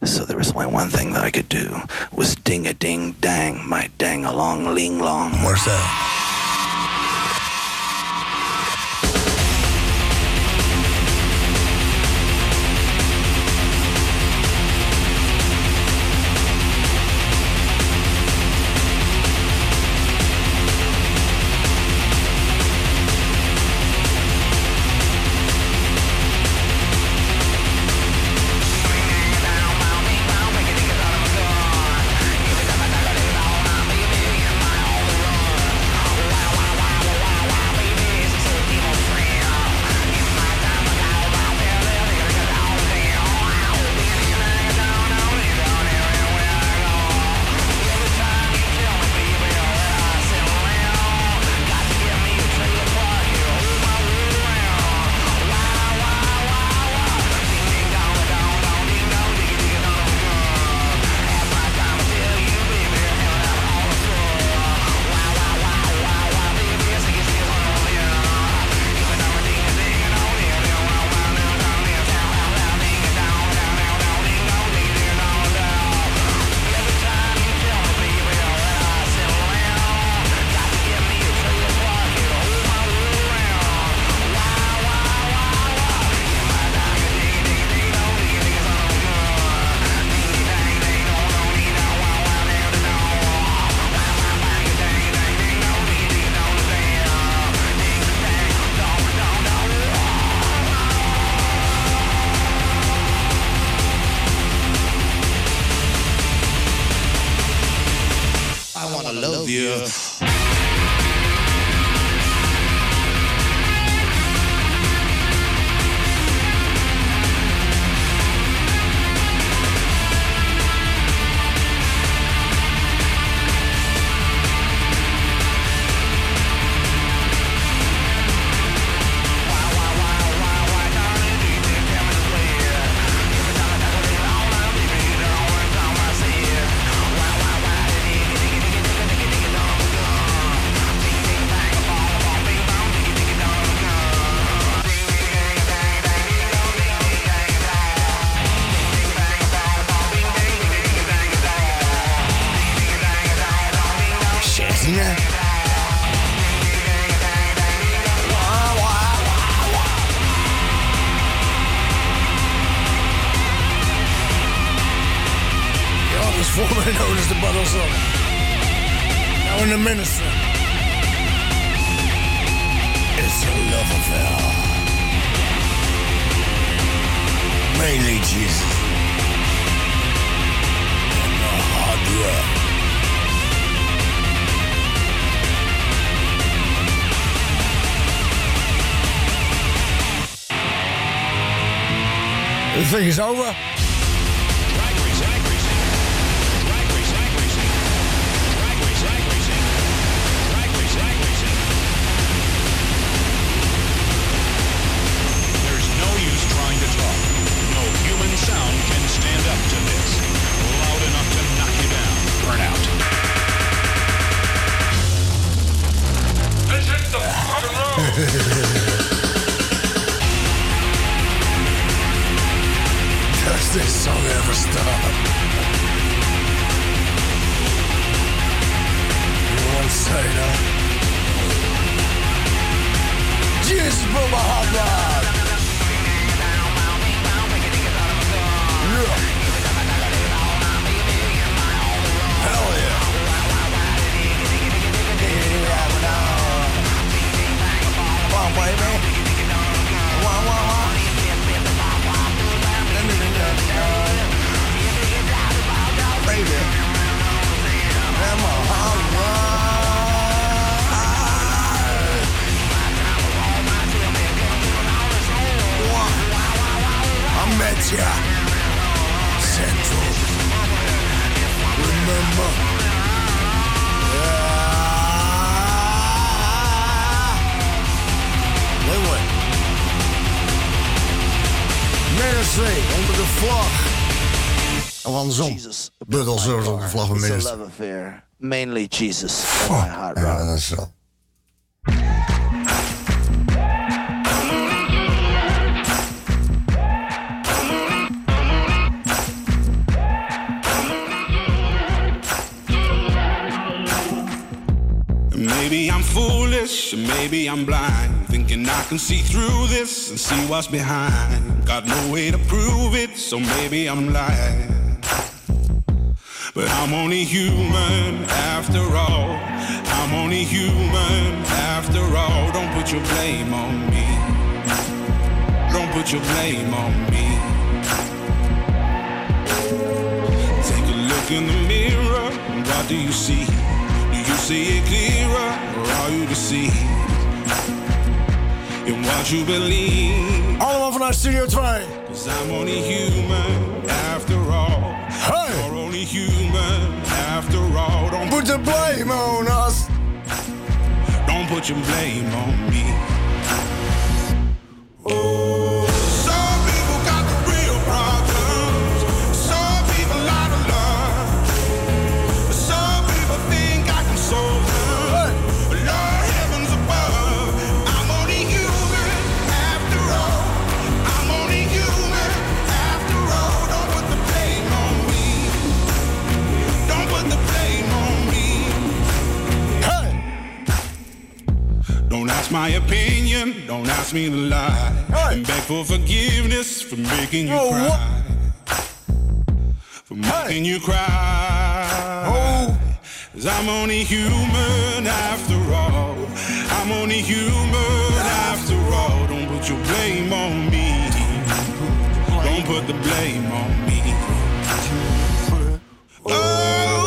so there was only one thing that I could do was ding a ding dang, my dang along ling long. Marcel. Yeah. zo op de vlag It's a love affair. Mainly Jesus and my hot rod. Ja, dat is zo. Maybe I'm foolish, maybe I'm blind. Thinking I can see through this and see what's behind. Got no way to prove it, so maybe I'm lying. But I'm only human after all. I'm only human after all. Don't put your blame on me. Don't put your blame on me. Take a look in the mirror. What do you see? Do you see it clearer or are you deceived? In what you believe. Allemaal vanuit Studio 2. Cause I'm only human after all. Hey! You're only human after all. Don't Put the blame on us. Don't put your blame on me. Oh, Don't my opinion, don't ask me to lie. And beg for forgiveness for making you Oh, cry. For making you cry. Cause I'm only human after all. I'm only human after all. Don't put your blame on me. Don't put the blame on me. Oh,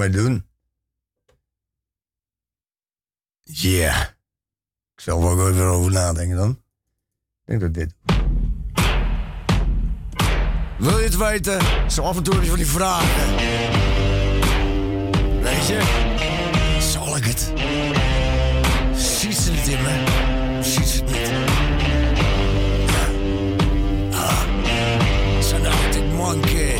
Zal ik zal er ook even over nadenken dan. Ik denk dat dit. Wil je het weten? Zo af en toe heb je van die vragen. Weet je? Zal ik het? Ziet ze het in me? Ziet ze het niet? Ja. Ah. Arctic Monkeys.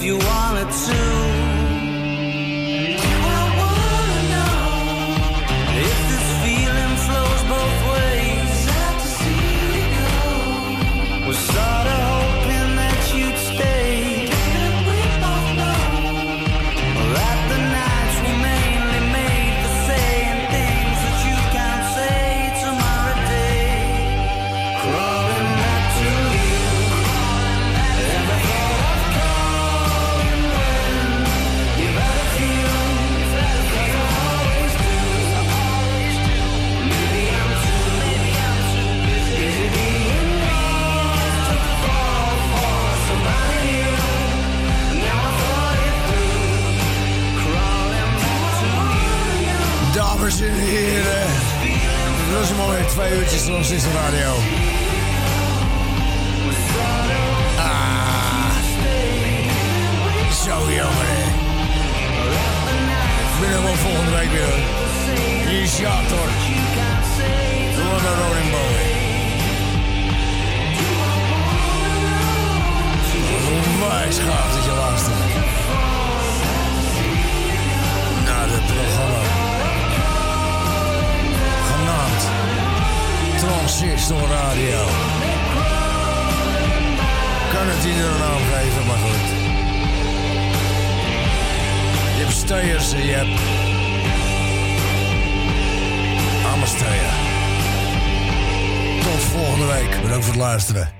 If you wanted to. Twee uurtjes lang sinds de radio. Ah. Zo jammer, hè. Ik ben er wel volgende week weer, hoor. Initiator. Door de Rolling Boy. Onwijs gaaf Transistor Radio. Kan het ieder een naam geven, maar goed. Je hebt stayers en je hebt... Amasteer. Tot volgende week. Bedankt voor het luisteren.